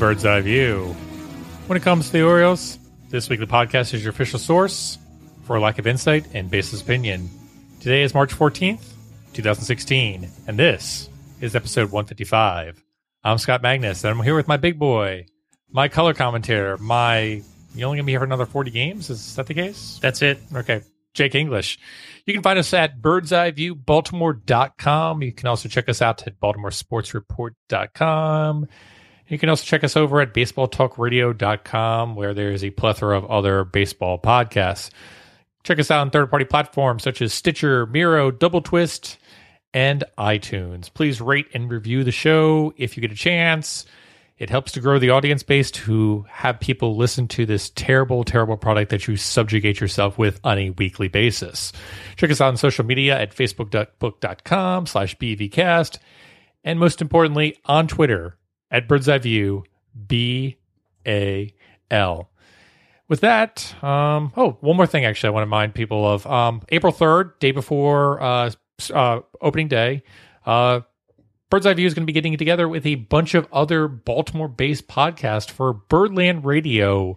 Bird's Eye View. When it comes to the Orioles, this weekly podcast is your official source for a lack of insight and baseless opinion. Today is March 14th, 2016, and this is episode 155. I'm Scott Magnus, and I'm here with my big boy, my color commentator, my. You only gonna be here for another 40 games? Is that the case? That's it. Okay. Jake English. You can find us at birdseyeviewbaltimore.com. You can also check us out at baltimoresportsreport.com. You can also check us over at baseballtalkradio.com, where there is a plethora of other baseball podcasts. Check us out on third party platforms such as Stitcher, Miro, Double Twist, and iTunes. Please rate and review the show if you get a chance. It helps to grow the audience base to have people listen to this terrible, terrible product that you subjugate yourself with on a weekly basis. Check us out on social media at facebook.book.com slash bvcast. And most importantly, on Twitter at Bird's Eye View, B A L. With that, um, oh, one more thing actually I want to remind people of. Um, April 3rd, day before uh, uh, opening day, uh, Bird's Eye View is going to be getting together with a bunch of other Baltimore based podcasts for Birdland Radio.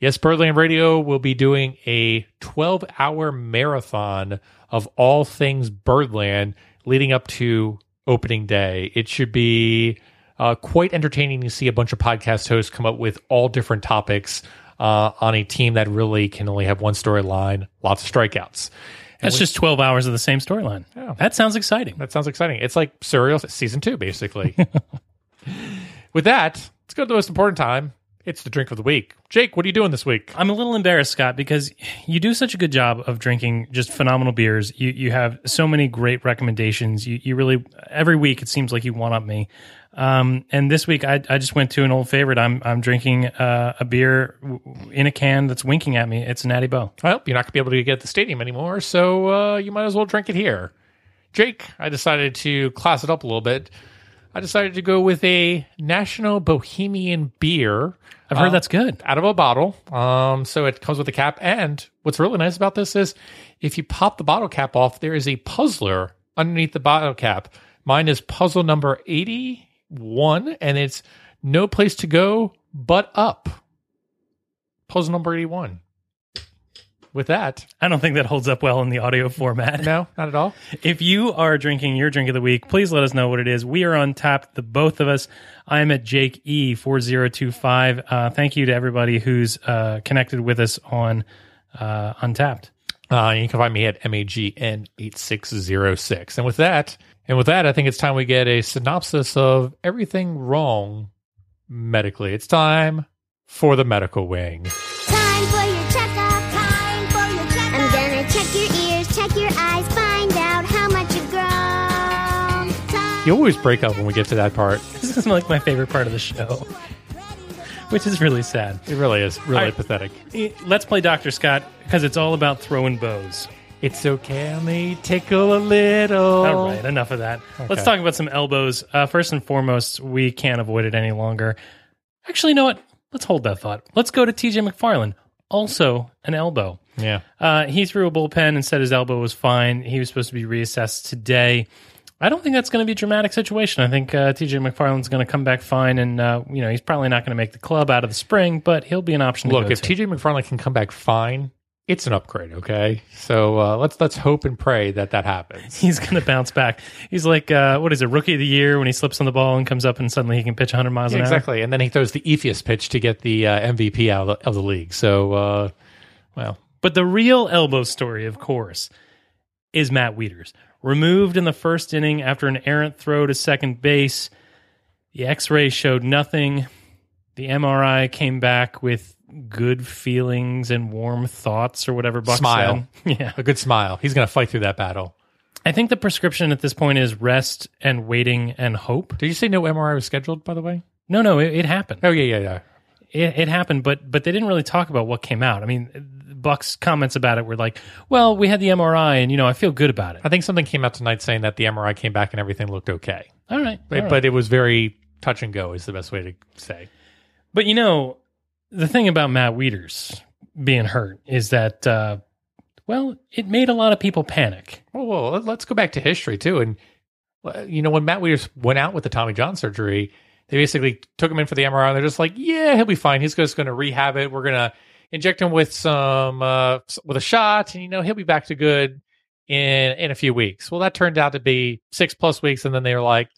Yes, Birdland Radio will be doing a 12 hour marathon of all things Birdland leading up to opening day. It should be uh, quite entertaining to see a bunch of podcast hosts come up with all different topics uh, on a team that really can only have one storyline, lots of strikeouts. And That's just 12 hours of the same storyline. Yeah. That sounds exciting. that sounds exciting. It's like Serial season two, basically. With that, let's go to the most important time. It's the drink of the week. Jake, what are you doing this week? I'm a little embarrassed, Scott, because you do such a good job of drinking just phenomenal beers. You you have so many great recommendations. You you really every week it seems like you one up me. Um, and this week I, I just went to an old favorite. I'm I'm drinking uh, a beer in a can that's winking at me. It's Natty Boh. Well, you're not going to be able to get at the stadium anymore, so uh, you might as well drink it here. Jake, I decided to class it up a little bit. I decided to go with a National Bohemian beer. I've heard Uh, that's good. out of a bottle. Um, so it comes with a cap. And what's really nice about this is if you pop the bottle cap off, there is a puzzler underneath the bottle cap. Mine is puzzle number 81, and it's no place to go but up. Puzzle number 81. With that, I don't think that holds up well in the audio format. no, not at all. If you are drinking your drink of the week, please let us know what it is. We are on tap, the both of us. I am at Jake E four zero two five. Uh, thank you to everybody who's uh, connected with us on uh, Untappd. Uh, you can find me at MAGN eight six zero six. And with that, and with that, I think it's time we get a synopsis of everything wrong medically. It's time for the medical wing. Time for your checkup. Time for your checkup. I'm gonna check your ears, check your eyes, find out how much you've grown. Time You always break up when we get to that part. This is like my favorite part of the show, which is really sad. It really is really All right. pathetic. Let's play Doctor Scott because it's all about throwing bows. It's okay, only tickle a little. All right, enough of that. Let's talk about some elbows. Uh, first and foremost, we can't avoid it any longer. Actually, you know what? Let's hold that thought. Let's go to TJ McFarland. Also, an elbow. Yeah. Uh, he threw a bullpen and said his elbow was fine. He was supposed to be reassessed today. I don't think that's going to be a dramatic situation. I think uh, TJ McFarland's going to come back fine, and uh, you know he's probably not going to make the club out of the spring, but he'll be an option. to Look, if to. TJ McFarland can come back fine, it's an upgrade. Okay, so uh, let's let's hope and pray that that happens. he's going to bounce back. He's like, uh, what is it, rookie of the year when he slips on the ball and comes up and suddenly he can pitch 100 miles Yeah, an hour. exactly, and then he throws the Eephus pitch to get the uh, MVP out of the, of the league. So, uh, well, But the real elbow story, of course, is Matt Wieters. removed in the first inning after an errant throw to second base. The x ray showed nothing. The MRI came back with good feelings and warm thoughts or whatever Buck Smile. said. Yeah. A good smile. He's going to fight through that battle. I think the prescription at this point is rest and waiting and hope. Did you say no MRI was scheduled, by the way? No, no, it, it happened. Oh, yeah, yeah, yeah. It, it happened, but but they didn't really talk about what came out. I mean, Buck's comments about it were like, "Well, we had the MRI, and you know, I feel good about it." I think something came out tonight saying that the MRI came back and everything looked okay. All right, But, all right. but it was very touch and go, is the best way to say. But you know, the thing about Matt Wieters being hurt is that, uh, well, it made a lot of people panic. Well, well, let- let's go back to history too. And you know, when Matt Wieters went out with the Tommy John surgery, they basically took him in for the MRI. And they're just like, "Yeah, he'll be fine. He's just going to rehab it. We're going to inject him with some uh, with a shot, and you know, he'll be back to good in in a few weeks." Well, that turned out to be six plus weeks, and then they were like,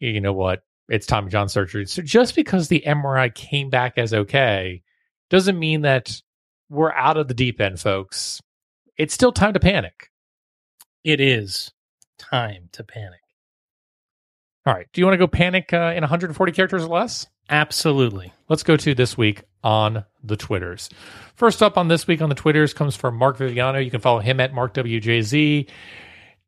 "You know what? It's Tommy John surgery." So just because the MRI came back as okay doesn't mean that we're out of the deep end, folks. It's still time to panic. It is time to panic. All right. Do you want to go panic uh, in 140 characters or less? Absolutely. Let's go to this week on the Twitters. First up on this week on the Twitters comes from Mark Viviano. You can follow him at MarkWJZ.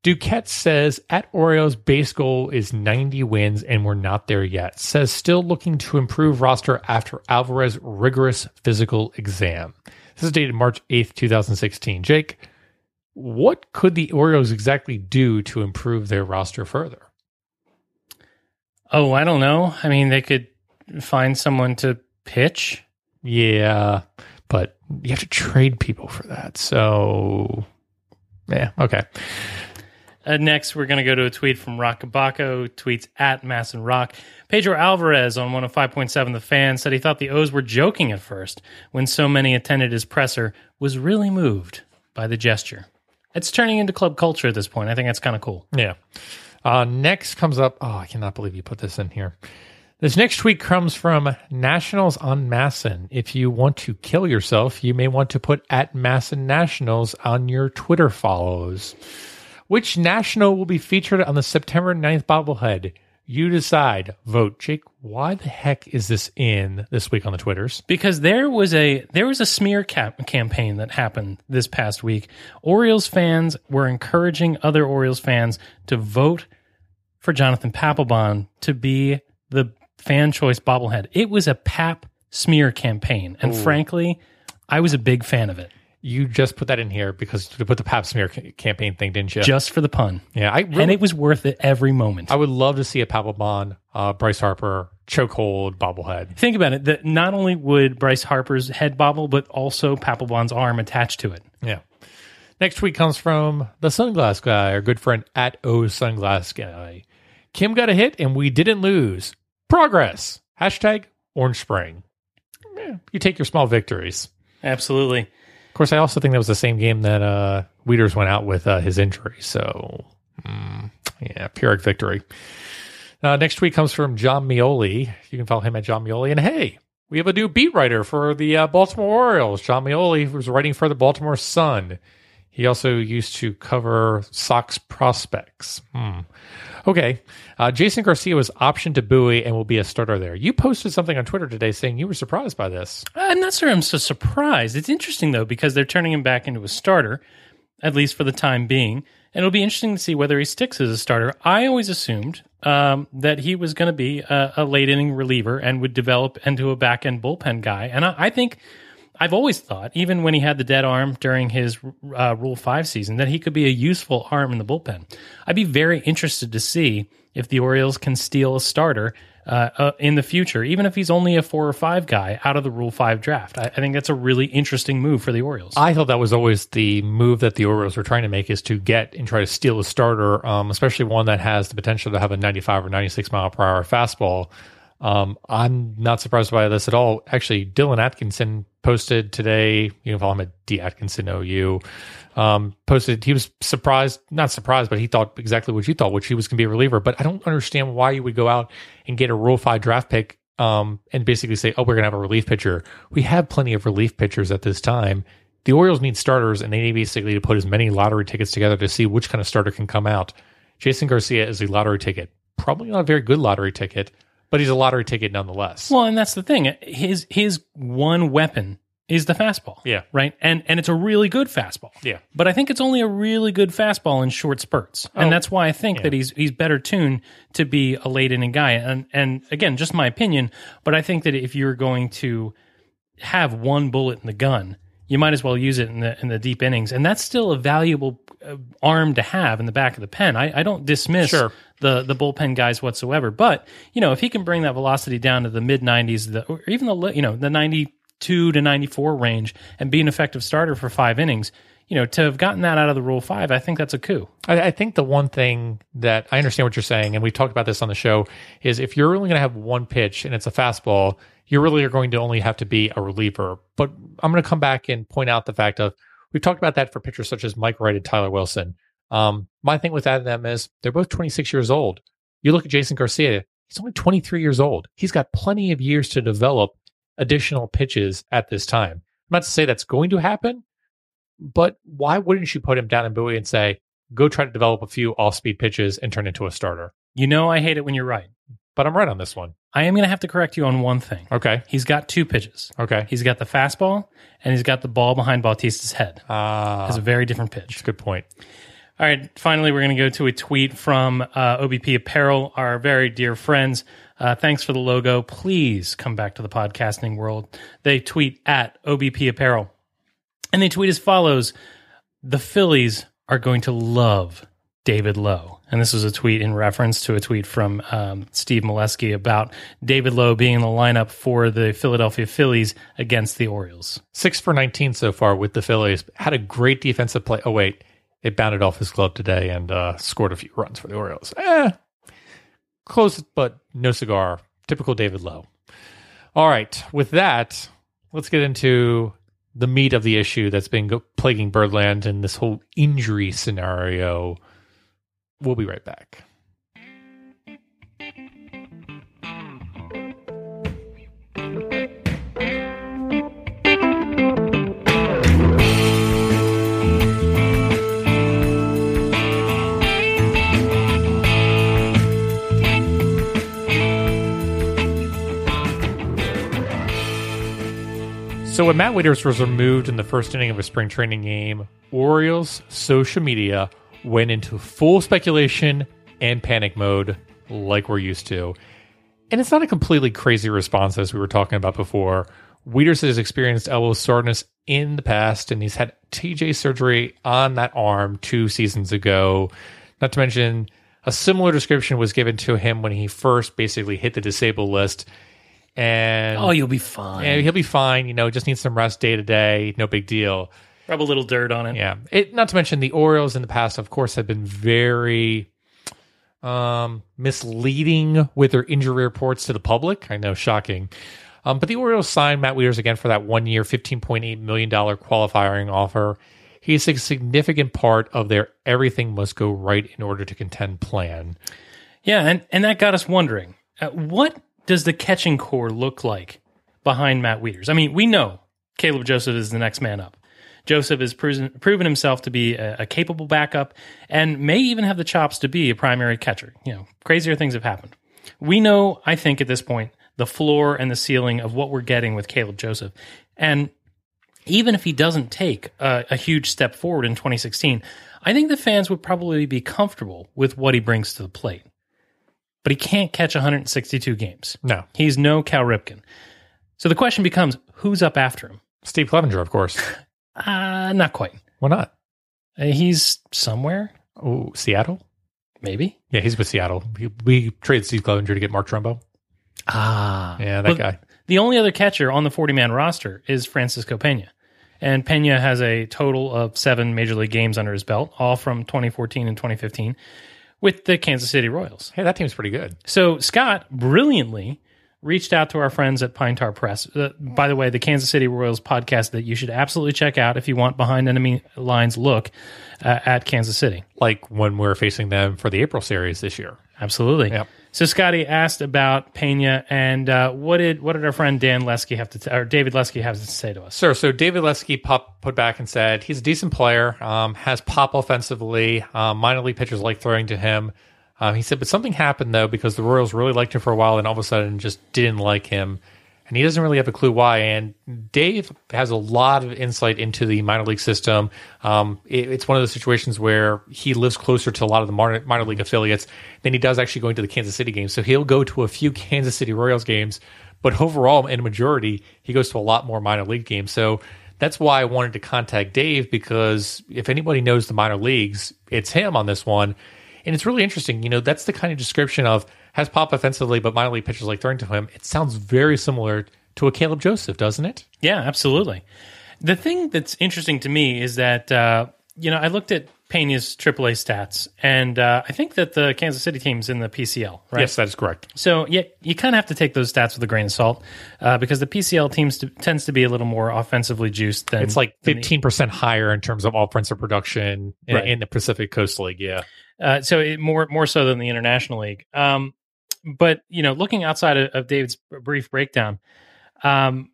Duquette says at Orioles base goal is 90 wins and we're not there yet. Says still looking to improve roster after Alvarez rigorous physical exam. This is dated March 8th, 2016. Jake, what could the Orioles exactly do to improve their roster further? Oh, I don't know. I mean, they could find someone to pitch. Yeah, but you have to trade people for that. So, yeah, okay. Uh, next, we're going to go to a tweet from Roch Kubatko, tweets at Mass and Rock. Pedro Alvarez on 105.7 The Fan said he thought the O's were joking at first when so many attended his presser, was really moved by the gesture. It's turning into club culture at this point. I think that's kind of cool. Yeah. Uh, next comes up. Oh, I cannot believe you put this in here. This next tweet comes from Nationals on MASN. If you want to kill yourself, you may want to put at MASN Nationals on your Twitter follows. Which national will be featured on the September 9th bobblehead? You decide. Vote. Jake, why the heck is this in this week on the Twitters? because there was a there was a smear cap- campaign that happened this past week. Orioles fans were encouraging other Orioles fans to vote for Jonathan Papelbon to be the fan choice bobblehead. It was a Pap smear campaign, and frankly, I was a big fan of it. You just put that in here because to put the pap smear ca- campaign thing, didn't you? Just for the pun, yeah, I really, and it was worth it every moment. I would love to see a Papelbon, uh, Bryce Harper chokehold bobblehead. Think about it. That not only would Bryce Harper's head bobble, but also Papelbon's arm attached to it. Yeah. Next tweet comes from the sunglass guy, our good friend at O Sunglass Guy. Kim got a hit and we didn't lose. Progress. Hashtag Orange Spring. Yeah, you take your small victories. Absolutely. Course, I also think that was the same game that uh, Wieters went out with uh, his injury. So, mm, yeah, Pyrrhic victory. Uh, next tweet comes from John Meoli. You can follow him at John Meoli. And hey, we have a new beat writer for the uh, Baltimore Orioles. John Meoli was writing for the Baltimore Sun. He also used to cover Sox prospects. Hmm. Okay. Uh, Jason Garcia was optioned to Bowie and will be a starter there. You posted something on Twitter today saying you were surprised by this. I'm not sure I'm so surprised. It's interesting though because they're turning him back into a starter, at least for the time being, and it'll be interesting to see whether he sticks as a starter. I always assumed um, that he was going to be a, a late inning reliever and would develop into a back end bullpen guy, and I, I think. I've always thought, even when he had the dead arm during his uh, Rule 5 season, that he could be a useful arm in the bullpen. I'd be very interested to see if the Orioles can steal a starter uh, uh, in the future, even if he's only a four or five guy out of the Rule 5 draft. I, I think that's a really interesting move for the Orioles. I thought that was always the move that the Orioles were trying to make is to get and try to steal a starter, um, especially one that has the potential to have a 95 or 96 mile per hour fastball. Um, I'm not surprised by this at all. Actually, Dylan Atkinson posted today. You can follow him at D Atkinson OU. Um, posted he was surprised, not surprised, but he thought exactly what you thought, which he was going to be a reliever. But I don't understand why you would go out and get a Rule Five draft pick um, and basically say, "Oh, we're going to have a relief pitcher." We have plenty of relief pitchers at this time. The Orioles need starters, and they need basically to put as many lottery tickets together to see which kind of starter can come out. Jason Garcia is a lottery ticket. Probably not a very good lottery ticket, but he's a lottery ticket nonetheless. Well, and that's the thing. His his one weapon is the fastball. Yeah. Right. And and it's a really good fastball. Yeah. But I think it's only a really good fastball in short spurts. And Oh, that's why I think that he's he's better tuned to be a late inning guy. And and again, just my opinion, but I think that if you're going to have one bullet in the gun, you might as well use it in the in the deep innings, and that's still a valuable uh, arm to have in the back of the pen. I, I don't dismiss Sure. the the bullpen guys whatsoever, but you know if he can bring that velocity down to the mid 90s, the, or even the you know the 92 to 94 range, and be an effective starter for five innings, you know to have gotten that out of the Rule Five, I think that's a coup. I, I think the one thing that I understand what you're saying, and we talked about this on the show, is if you're only going to have one pitch and it's a fastball, you really are going to only have to be a reliever. But I'm going to come back and point out the fact of we've talked about that for pitchers such as Mike Wright and Tyler Wilson. Um, my thing with that them is they're both 26 years old. You look at Jason Garcia, he's only 23 years old. He's got plenty of years to develop additional pitches at this time. I'm not to say that's going to happen, but why wouldn't you put him down in Bowie and say, go try to develop a few off speed pitches and turn into a starter? You know I hate it when you're right. But I'm right on this one. I am going to have to correct you on one thing. Okay. He's got two pitches. Okay. He's got the fastball and he's got the ball behind Bautista's head. Ah, It's a very different pitch. that's a good point. All right, finally, we're going to go to a tweet from uh, OBP Apparel, our very dear friends. Uh, thanks for the logo. Please come back to the podcasting world. They tweet at OBP Apparel. And they tweet as follows The Phillies are going to love David Lough. And this was a tweet in reference to a tweet from um, Steve Molesky about David Lough being in the lineup for the Philadelphia Phillies against the Orioles. Six for 19 so far with the Phillies. Had a great defensive play. Oh, wait. It bounded off his glove today and uh, scored a few runs for the Orioles. Eh, close, but no cigar. Typical David Lough. All right. With that, let's get into the meat of the issue that's been plaguing Birdland and this whole injury scenario. We'll be right back. So when Matt Wieters was removed in the first inning of a spring training game, Orioles social media went into full speculation and panic mode like we're used to. And it's not a completely crazy response as we were talking about before. Wieters has experienced elbow soreness in the past, and he's had TJ surgery on that arm two seasons ago. Not to mention, a similar description was given to him when he first basically hit the disabled list. And Oh, you'll be fine. he'll be fine. You know, just needs some rest day to day. No big deal. Rub a little dirt on it. Yeah. It, not to mention the Orioles in the past, of course, have been very um, misleading with their injury reports to the public. I know, shocking. Um, but the Orioles signed Matt Wieters again for that one year, $15.8 million qualifying offer. He's a significant part of their everything must go right in order to contend plan. Yeah, and, and that got us wondering uh, what does the catching core look like behind Matt Wieters? I mean, we know Caleb Joseph is the next man up. Joseph has proven, proven himself to be a, a capable backup and may even have the chops to be a primary catcher. You know, crazier things have happened. We know, I think, at this point, the floor and the ceiling of what we're getting with Caleb Joseph. And even if he doesn't take a, a huge step forward in 2016, I think the fans would probably be comfortable with what he brings to the plate. But he can't catch 162 games. No. He's no Cal Ripken. So the question becomes who's up after him? Steve Clevenger, of course. Uh, not quite. Why not? Uh, he's somewhere, Oh, Seattle? maybe. Yeah, he's with Seattle. We, we traded Steve Clevenger to get Mark Trumbo. Ah. Yeah, that Well, guy. The only other catcher on the 40 man roster is Francisco Pena. And Pena has a total of seven major league games under his belt, all from 2014 and 2015 with the Kansas City Royals. Hey, that team's pretty good. So Scott brilliantly reached out to our friends at Pine Tar Press. Uh, by the way, the Kansas City Royals podcast that you should absolutely check out if you want behind enemy lines look uh, at Kansas City. Like when we're facing them for the April series this year. Absolutely. Yep. So Scotty asked about Pena, and uh, what did what did our friend Dan Lesky have to t- or David Lesky have to say to us? Sure. So David Lesky pop, put back and said he's a decent player, um, has pop offensively. Um, minor league pitchers like throwing to him. Um, he said, but something happened though because the Royals really liked him for a while, and all of a sudden just didn't like him, and he doesn't really have a clue why. And Dave has a lot of insight into the minor league system. Um, it- it's one of those situations where he lives closer to a lot of the minor, minor league affiliates than he does actually going to the Kansas City games. So he'll go to a few Kansas City Royals games, but overall, in a majority, he goes to a lot more minor league games. So that's why I wanted to contact Dave because if anybody knows the minor leagues, it's him on this one. And it's really interesting. You know, that's the kind of description of has pop offensively, but minor league pitchers like throwing to him. It sounds very similar to a Caleb Joseph, doesn't it? Yeah, absolutely. The thing that's interesting to me is that uh, you know I looked at Pena's AAA stats, and uh, I think that the Kansas City team's in the PCL, right? Yes, that is correct. So yeah, you kind of have to take those stats with a grain of salt uh, because the PCL teams to, tends to be a little more offensively juiced than It's like the- 15% higher in terms of offensive production in, Right. in the Pacific Coast League. Yeah. Uh, so it, more more so than the international league. Um, but you know, looking outside of, of David's brief breakdown, um,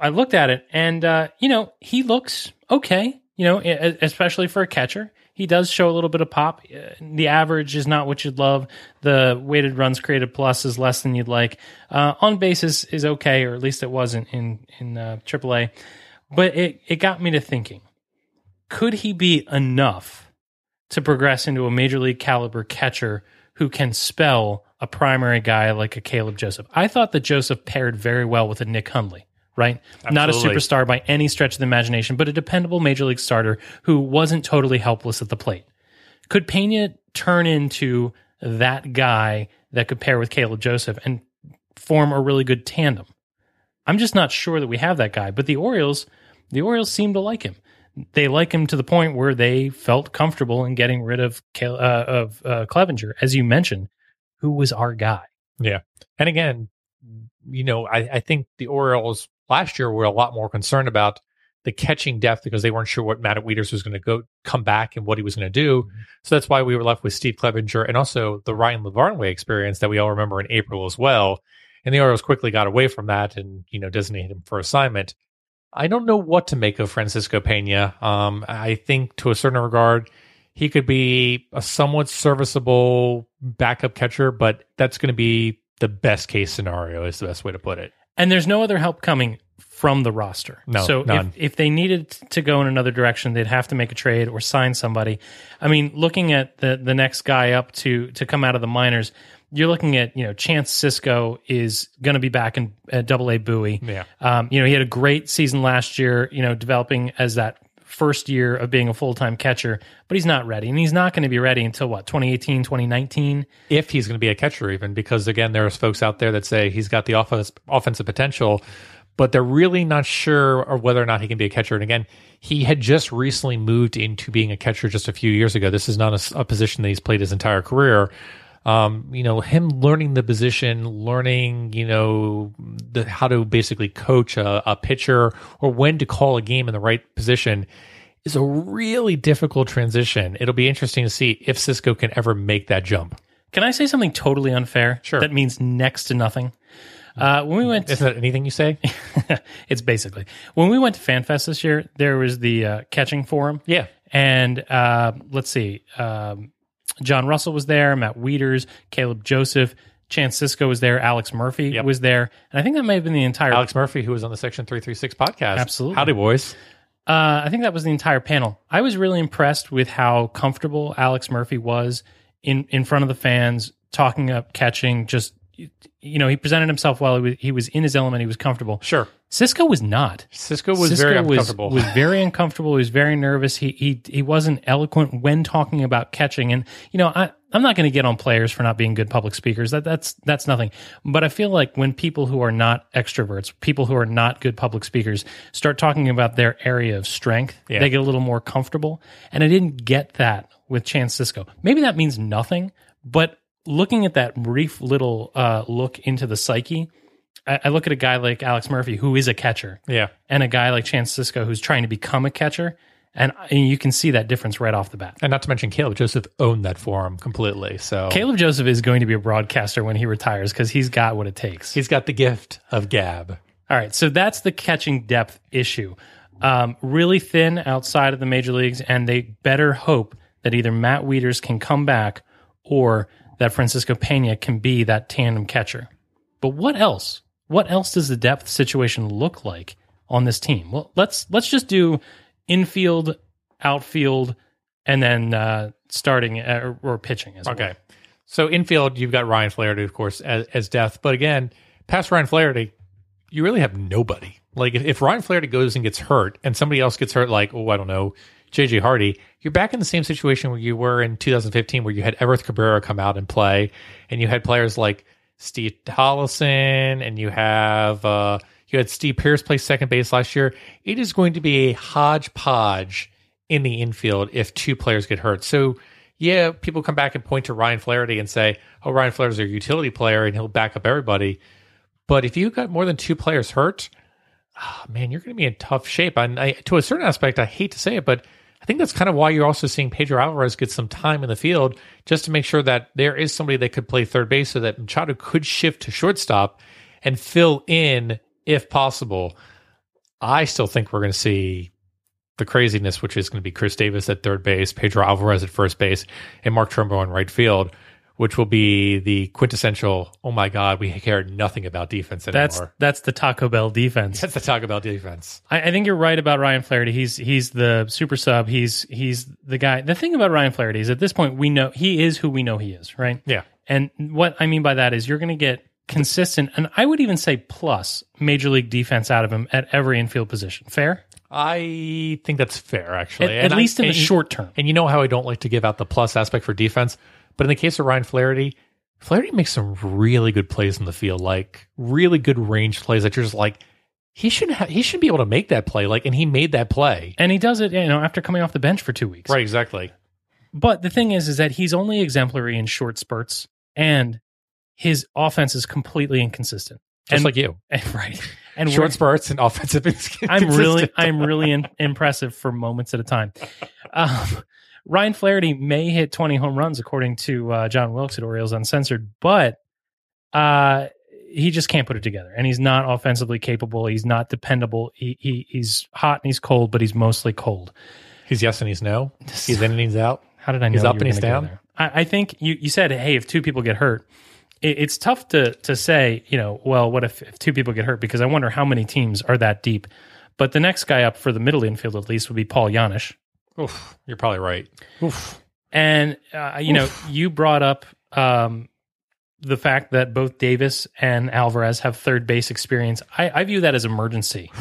I looked at it, and uh, you know, he looks okay. You know, especially for a catcher, he does show a little bit of pop. Uh, The average is not what you'd love. The weighted runs created plus is less than you'd like. Uh, on basis is okay, or at least it wasn't in in uh, AAA. But it it got me to thinking: Could he be enough? To progress into a major league caliber catcher who can spell a primary guy like a Caleb Joseph. I thought that Joseph paired very well with a Nick Hundley, right? Not a superstar by any stretch of the imagination, but a dependable major league starter who wasn't totally helpless at the plate. Could Pena turn into that guy that could pair with Caleb Joseph and form a really good tandem? I'm just not sure that we have that guy, but the Orioles, the Orioles seem to like him they like him to the point where they felt comfortable in getting rid of uh, of uh, Clevenger, as you mentioned, who was our guy. Yeah. And again, you know, I, I think the Orioles last year were a lot more concerned about the catching depth because they weren't sure what Matt Wieters was going to go come back and what he was going to do. So that's why we were left with Steve Clevenger and also the Ryan Lavarnway experience that we all remember in April as well. And the Orioles quickly got away from that and, you know, designated him for assignment. I don't know what to make of Francisco Pena. Um, I think to a certain regard, he could be a somewhat serviceable backup catcher, but that's going to be the best case scenario, is the best way to put it. And there's no other help coming from the roster. No, so none. if, if they needed to go in another direction, they'd have to make a trade or sign somebody. I mean, looking at the the next guy up to to come out of the minors, you're looking at you know Chance Sisco is going to be back in Double A Bowie. Yeah. Um, you know, he had a great season last year. You know, developing as that first year of being a full time catcher, but he's not ready, and he's not going to be ready until what 2018, 2019. If he's going to be a catcher, even because again, there's folks out there that say he's got the offense, offensive potential, but they're really not sure of whether or not he can be a catcher. And again, he had just recently moved into being a catcher just a few years ago. This is not a position that he's played his entire career. Um, you know, him learning the position, learning, you know, the, how to basically coach a, a pitcher or when to call a game in the right position is a really difficult transition. It'll be interesting to see if Sisco can ever make that jump. Can I say something totally unfair? Sure. That means next to nothing. Uh, when we went, Isn't that anything you say? it's basically when we went to FanFest this year. There was the uh, catching forum, yeah. and uh, let's see, um, John Russell was there, Matt Wieters, Caleb Joseph, Chance Sisco was there, Alex Murphy Yep. was there, and I think that may have been the entire. Alex Murphy, who was on the Section 336 podcast. Absolutely. Howdy, boys. Uh, I think that was the entire panel. I was really impressed with how comfortable Alex Murphy was in in front of the fans, talking up, catching. Just you know, he presented himself well. He was, he was in his element. He was comfortable. Sure. Sisco was not. Sisco was very was, uncomfortable. was very uncomfortable. He was very nervous. He he he wasn't eloquent when talking about catching. And you know, I I'm not going to get on players for not being good public speakers. That that's that's nothing. But I feel like when people who are not extroverts, people who are not good public speakers, start talking about their area of strength, Yeah. they get a little more comfortable. And I didn't get that with Chance Sisco. Maybe that means nothing, but looking at that brief little uh, look into the psyche. I I look at a guy like Alex Murphy, who is a catcher, yeah. and a guy like Chance Sisco who's trying to become a catcher. And, and you can see that difference right off the bat. And not to mention Caleb Joseph owned that for him completely. So Caleb Joseph is going to be a broadcaster when he retires because he's got what it takes. he's got the gift of gab. All right, so that's the catching depth issue. Um, really thin outside of the major leagues, and they better hope that either Matt Wieters can come back or that Francisco Pena can be that tandem catcher. But what else? What else does the depth situation look like on this team? Well, let's let's just do infield, outfield, and then uh, starting uh, or pitching as well. Okay. So infield, you've got Ryan Flaherty, of course, as, as depth. But again, past Ryan Flaherty, you really have nobody. Like if, if Ryan Flaherty goes and gets hurt and somebody else gets hurt, like, oh, I don't know, JJ Hardy, you're back in the same situation where you were in 2015, where you had Everth Cabrera come out and play, and you had players like Steve Hollison, and you have uh, you had Steve Pearce play second base last year. It is going to be a hodgepodge in the infield if two players get hurt. So yeah, people come back and point to Ryan Flaherty and say, "Oh, Ryan Flaherty's a utility player and he'll back up everybody." But if you got more than two players hurt, ah, man, you're going to be in tough shape. And I, to a certain aspect, I hate to say it, but I think that's kind of why you're also seeing Pedro Alvarez get some time in the field just to make sure that there is somebody that could play third base so that Machado could shift to shortstop and fill in if possible. I still think we're going to see the craziness, which is going to be Chris Davis at third base, Pedro Alvarez at first base, and Mark Trumbo in right field, which will be the quintessential. Oh my God, we care nothing about defense anymore. That's that's the Taco Bell defense. That's the Taco Bell defense. I, I think you're right about Ryan Flaherty. He's he's the super sub. He's he's the guy. The thing about Ryan Flaherty is at this point we know he is who we know he is, right? Yeah. And what I mean by that is you're going to get consistent, and I would even say plus major league defense out of him at every infield position. Fair, I think that's fair, actually. at, at I- least in the short term. And you know how I don't like to give out the plus aspect for defense, but in the case of Ryan Flaherty, Flaherty makes some really good plays in the field, like really good range plays that you're just like, he should have, he should be able to make that play, like, and he made that play. And he does it, you know, after coming off the bench for two weeks. Right, exactly. But the thing is, is that he's only exemplary in short spurts, and his offense is completely inconsistent. Just and, like you, and- right. And short spurts and offensive. I'm really. I'm really in, impressive for moments at a time. Um, Ryan Flaherty may hit 20 home runs according to uh, John Wilkes at Orioles Uncensored, but uh, he just can't put it together, and he's not offensively capable. He's not dependable. He, he he's hot and he's cold, but he's mostly cold. He's yes and he's no. He's in and he's out. How did I know He's up and he's down? I, I think you, you said, hey, if two people get hurt, it, it's tough to to say, you know, well, what if, if two people get hurt? Because I wonder how many teams are that deep. But the next guy up for the middle infield, at least, would be Paul Janish. Oof, you're probably right. Oof. And uh, you know, you brought up um, the fact that both Davis and Alvarez have third base experience. I, I view that as emergency.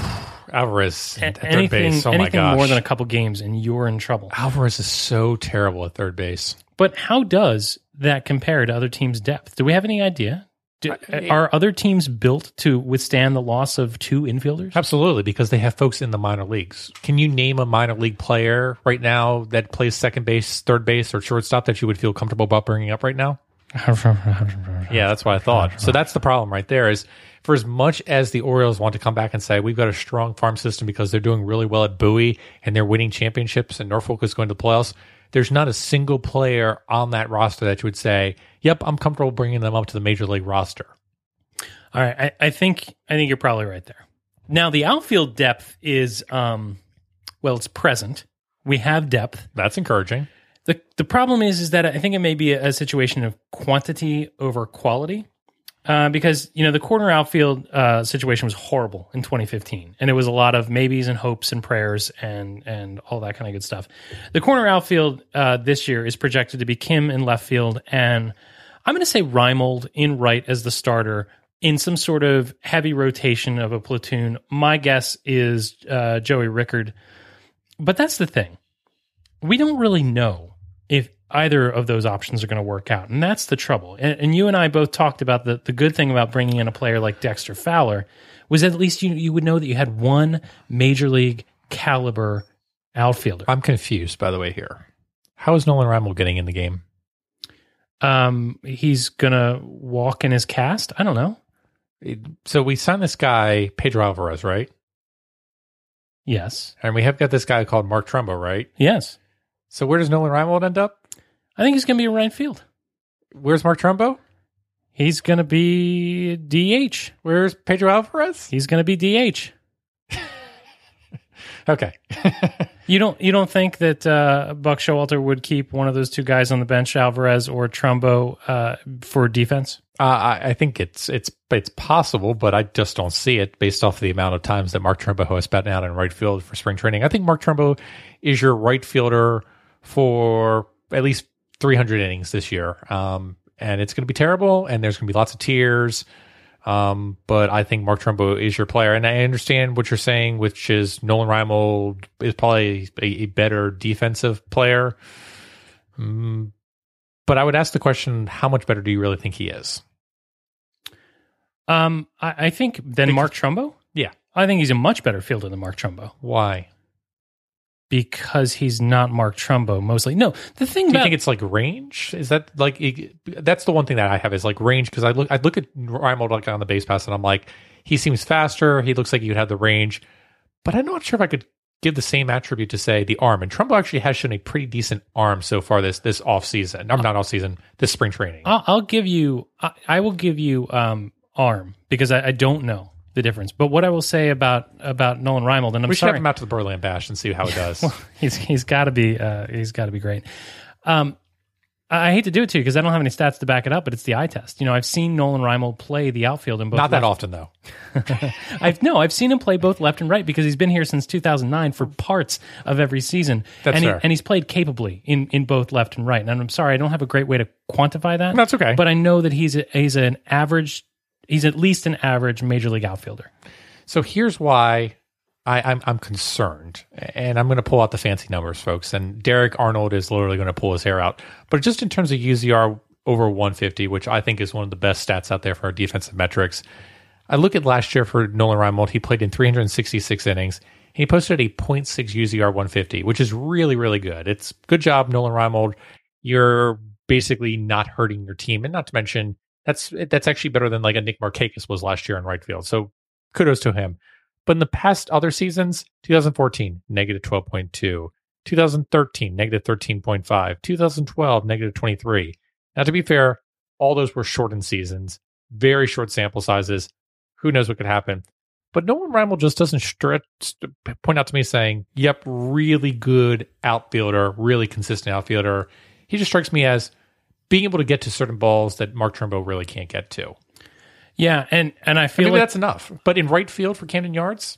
Alvarez A- at third anything base. Oh my anything gosh. more than a couple games, and you're in trouble. Alvarez is so terrible at third base. But how does that compare to other teams' depth? Do we have any idea? Do, uh, are other teams built to withstand the loss of two infielders? Absolutely, because they have folks in the minor leagues. Can you name a minor league player right now that plays second base, third base, or shortstop that you would feel comfortable about bringing up right now? Yeah, that's what I thought. So that's the problem right there is for as much as the Orioles want to come back and say we've got a strong farm system because they're doing really well at Bowie and they're winning championships and Norfolk is going to the playoffs, there's not a single player on that roster that you would say, "Yep, I'm comfortable bringing them up to the major league roster." All right, I, I think I think you're probably right there. Now the outfield depth is, um, well, it's present. We have depth. That's encouraging. the The problem is, is that I think it may be a, a situation of quantity over quality, uh, because you know the corner outfield uh, situation was horrible in 2015, and it was a lot of maybes and hopes and prayers and and all that kind of good stuff. The corner outfield uh, this year is projected to be Kim in left field, and I'm going to say Reimold in right as the starter in some sort of heavy rotation of a platoon. My guess is uh, Joey Rickard, but that's the thing we don't really know if either of those options are going to work out. And that's the trouble. And, and you and I both talked about the, the good thing about bringing in a player like Dexter Fowler was at least you, you would know that you had one major league caliber outfielder. I'm confused, by the way. Here, how is Nolan Reimold getting in the game? Um, he's going to walk in his cast. I don't know. So we signed this guy Pedro Alvarez, right? Yes. And we have got this guy called Mark Trumbo, right? Yes. So where does Nolan Reimold end up? I think he's going to be in right field. Where's Mark Trumbo? He's going to be DH. Where's Pedro Alvarez? He's going to be DH. Okay. You don't you don't think that uh, Buck Showalter would keep one of those two guys on the bench, Alvarez or Trumbo, uh, for defense? Uh, I, I think it's it's it's possible, but I just don't see it based off the amount of times that Mark Trumbo has been out in right field for spring training. I think Mark Trumbo is your right fielder for at least 300 innings this year, um, and it's going to be terrible, and there's going to be lots of tears. Um, but I think Mark Trumbo is your player, and I understand what you're saying, which is Nolan Reimold is probably a, a better defensive player. Mm, but I would ask the question: How much better do you really think he is? Um, I, I think than Because- Mark Trumbo. Yeah. I think he's a much better fielder than Mark Trumbo Why? Because he's not Mark Trumbo. Mostly, no. The thing Do you think it's like range? Is that like it- that's the one thing that I have is like range because I look I look at Reimold like on the base pass and I'm like he seems faster. He looks like he would have the range, but I'm not sure if I could give the same attribute to say the arm. And Trumbo actually has shown a pretty decent arm so far this this off season. I'm not off season. This spring training. I'll, I'll give you. I, I will give you um, arm because I, I don't know the difference. But what I will say about about Nolan Reimold, and I'm we should sorry, have him out to the Berlin Bash and see how it does. he's he's got to be uh, he's got to be great. Um, I hate to do it to you because I don't have any stats to back it up, but it's the eye test. You know, I've seen Nolan Reimold play the outfield in both. not that left- often though. I've no, I've seen him play both left and right because he's been here since 2009 for parts of every season. That's and, he- fair. and he's played capably in in both left and right. And I'm sorry, I don't have a great way to quantify that. That's okay. But I know that he's a, he's an average. He's at least an average major league outfielder. So here's why I, I'm I'm concerned, and I'm going to pull out the fancy numbers, folks. And Derek Arnold is literally going to pull his hair out. But just in terms of UZR over 150, which I think is one of the best stats out there for our defensive metrics, I look at last year for Nolan Reimold. He played in 366 innings. He posted a 0.6 UZR 150, which is really really good. It's good job, Nolan Reimold. You're basically not hurting your team, and not to mention that's eh, that's actually better than like a Nick Markakis was last year in right field. So kudos to him. But in the past other seasons, 2014, negative 12.2, 2013, negative 13.5, 2012, negative 23. Now, to be fair, all those were shortened seasons, very short sample sizes. Who knows what could happen? But Nolan Reimold just doesn't stretch, point out to me saying, yep, really good outfielder, really consistent outfielder. He just strikes me as being able to get to certain balls that Mark Trumbo really can't get to. Yeah, and and I feel Maybe like that's enough. But in right field for Camden Yards,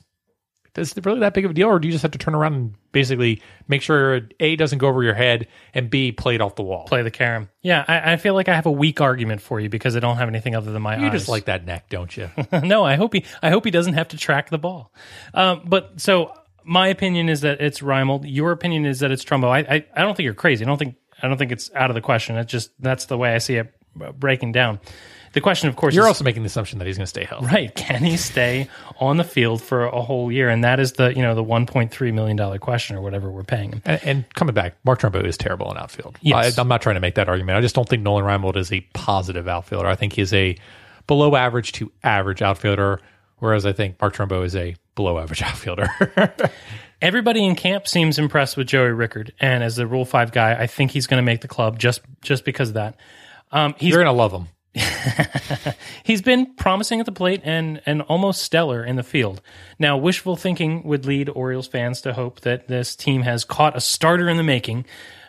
is it really that big of a deal, or do you just have to turn around and basically make sure A doesn't go over your head and B played off the wall? play the carom. Yeah, I, I feel like I have a weak argument for you because I don't have anything other than my You eyes. just like that neck, don't you? no, I hope he. I hope he doesn't have to track the ball. Um, but so my opinion is that it's Reimold. Your opinion is that it's Trumbo. I, I, I don't think you're crazy. I don't think. I don't think it's out of the question. It's just that's the way I see it breaking down. The question, of course, You're is, also making the assumption that he's going to stay healthy. right. Can he stay on the field for a whole year? And that is the you know the 1.3 million dollar question or whatever we're paying him. And, and coming back, Mark Trumbo is terrible in outfield. Yes. I, I'm not trying to make that argument. I just don't think Nolan Reimold is a positive outfielder. I think he's a below average to average outfielder, whereas I think Mark Trumbo is a below average outfielder. Everybody in camp seems impressed with Joey Rickard, and as the Rule Five guy, I think he's going to make the club just just because of that. Um, he's You're going to love him. he's been promising at the plate and and almost stellar in the field. Now, wishful thinking would lead Orioles fans to hope that this team has caught a starter in the making.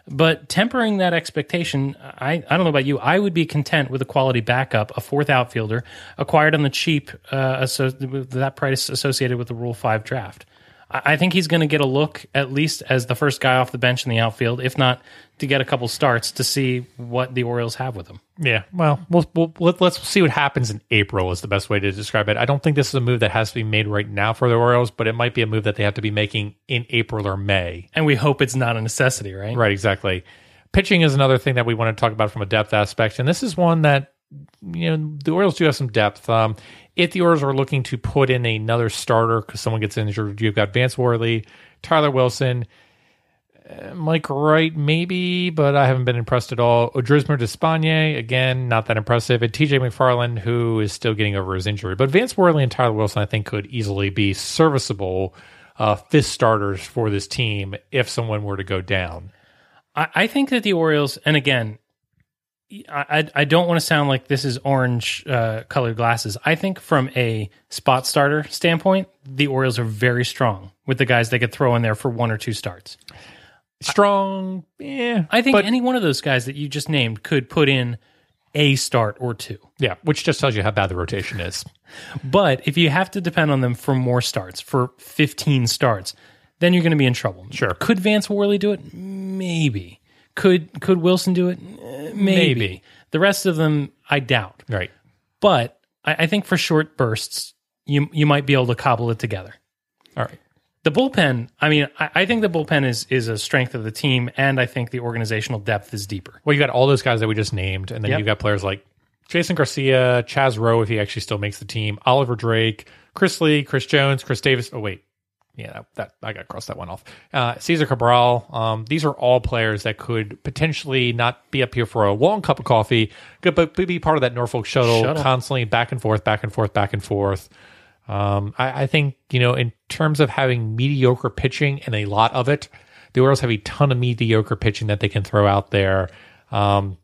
But tempering that expectation, I, I don't know about you. I would be content with a quality backup, a fourth outfielder acquired on the cheap, uh, with that price associated with the Rule Five draft. I think he's going to get a look at least as the first guy off the bench in the outfield, if not to get a couple starts to see what the Orioles have with him. Yeah, well, we'll, we'll let's see what happens in April is the best way to describe it. I don't think this is a move that has to be made right now for the Orioles, but it might be a move that they have to be making in April or May. And we hope it's not a necessity, right? Right, exactly. Pitching is another thing that we want to talk about from a depth aspect, and this is one that you know the Orioles do have some depth. Um, if the Orioles are looking to put in another starter because someone gets injured, you've got Vance Worley, Tyler Wilson, uh, Mike Wright, maybe, but I haven't been impressed at all. Odrisamer Despaigne, again, not that impressive, and TJ McFarland, who is still getting over his injury. But Vance Worley and Tyler Wilson, I think, could easily be serviceable uh, fifth starters for this team if someone were to go down. I, I think that the Orioles, and again, I, I- I don't want to sound like this is orange uh, colored glasses. I think from a spot starter standpoint, the Orioles are very strong with the guys they could throw in there for one or two starts. Strong, yeah. I think but, any one of those guys that you just named could put in a start or two. yeah, which just tells you how bad the rotation is. But if you have to depend on them for more starts, for 15 starts, then you're going to be in trouble. Sure. Could Vance Worley do it? Maybe. Could could Wilson do it? Maybe. Maybe. The rest of them, I doubt. Right. But I, I think for short bursts, you you might be able to cobble it together. All right. The bullpen, I mean, I, I think the bullpen is is a strength of the team, and I think the organizational depth is deeper. Well, you got all those guys that we just named, and then Yep. you got players like Jason Garcia, Chaz Roe, if he actually still makes the team, Oliver Drake, Chris Lee, Chris Jones, Chris Davis. Oh wait, yeah, that, that I got to cross that one off. Uh, Cesar Cabral. Um, these are all players that could potentially not be up here for a long cup of coffee, could but be part of that Norfolk shuttle, Shuttle. constantly back and forth, back and forth, back and forth. Um, I, I think you know, in terms of having mediocre pitching and a lot of it, the Orioles have a ton of mediocre pitching that they can throw out there. Um,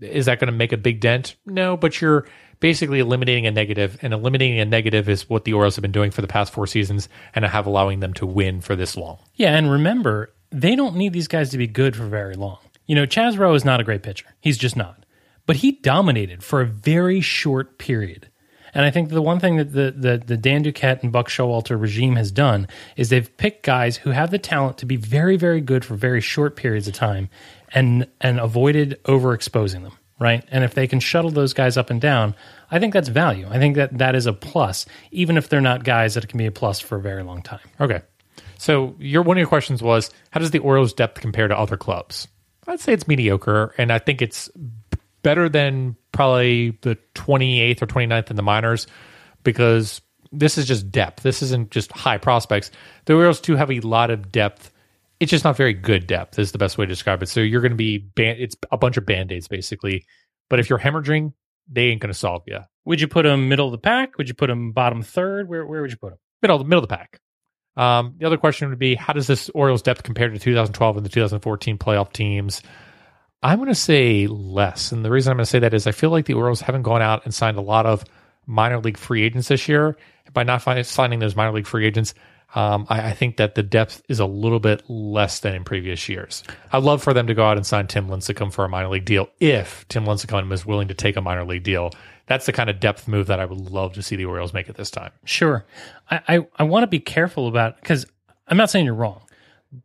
is that going to make a big dent? No, but you're basically eliminating a negative, and eliminating a negative is what the Orioles have been doing for the past four seasons, and have allowing them to win for this long. Yeah, and remember, they don't need these guys to be good for very long. You know, Chaz Roe is not a great pitcher. He's just not. But he dominated for a very short period. And I think the one thing that the, the, the Dan Duquette and Buck Showalter regime has done is they've picked guys who have the talent to be very, very good for very short periods of time and and avoided overexposing them, right? And if they can shuttle those guys up and down, I think that's value. I think that that is a plus, even if they're not guys that can be a plus for a very long time. Okay. So your one of your questions was how does the Orioles depth compare to other clubs? I'd say it's mediocre, and I think it's better than probably the 28th or 29th in the minors because this is just depth. This isn't just high prospects. The Orioles do have a lot of depth. It's just not very good depth is the best way to describe it. So you're going to be ban- it's a bunch of band-aids basically. But if you're hemorrhaging, they ain't going to solve you. Would you put them middle of the pack? Would you put them bottom third? Where where would you put them? middle middle of the pack. Um, the other question would be how does this Orioles depth compare to 2012 and the 2014 playoff teams? I'm going to say less, and the reason I'm going to say that is I feel like the Orioles haven't gone out and signed a lot of minor league free agents this year. By not fi- signing those minor league free agents, um, I, I think that the depth is a little bit less than in previous years. I'd love for them to go out and sign Tim Lincecum for a minor league deal if Tim Lincecum is willing to take a minor league deal. That's the kind of depth move that I would love to see the Orioles make at this time. Sure. I I, I want to be careful about because I'm not saying you're wrong,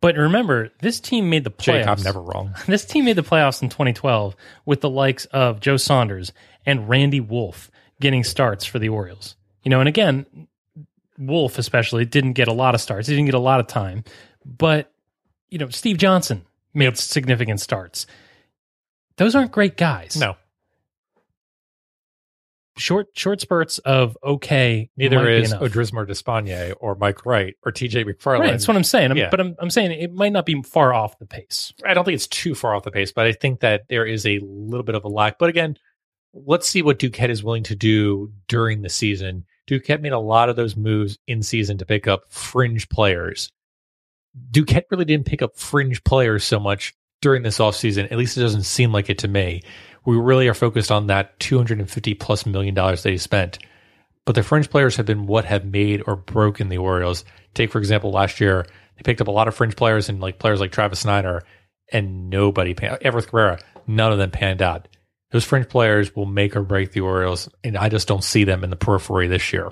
but remember this team made the playoffs. Jake, I'm never wrong. This team made the playoffs in 2012 with the likes of Joe Saunders and Randy Wolf getting starts for the Orioles. You know, and again, Wolf especially didn't get a lot of starts. He didn't get a lot of time, but you know, Steve Johnson made significant starts. Those aren't great guys. No, short short spurts of okay. Neither is enough. Odrisamer Despaigne or Mike Wright or TJ McFarland. Right, that's what I'm saying. I'm- Yeah. But I'm, I'm saying it might not be far off the pace. I don't think it's too far off the pace, but I think that there is a little bit of a lack. But again, let's see what Duquette is willing to do during the season. Duquette made a lot of those moves in season to pick up fringe players. Duquette really didn't pick up fringe players so much during this offseason. At least it doesn't seem like it to me. We really are focused on that 250 plus million dollars that he spent. But the fringe players have been what have made or broken the Orioles. Take, for example, last year, they picked up a lot of fringe players and like players like Travis Snider, and nobody, Everth Cabrera, none of them panned out. Those fringe players will make or break the Orioles, and I just don't see them in the periphery this year.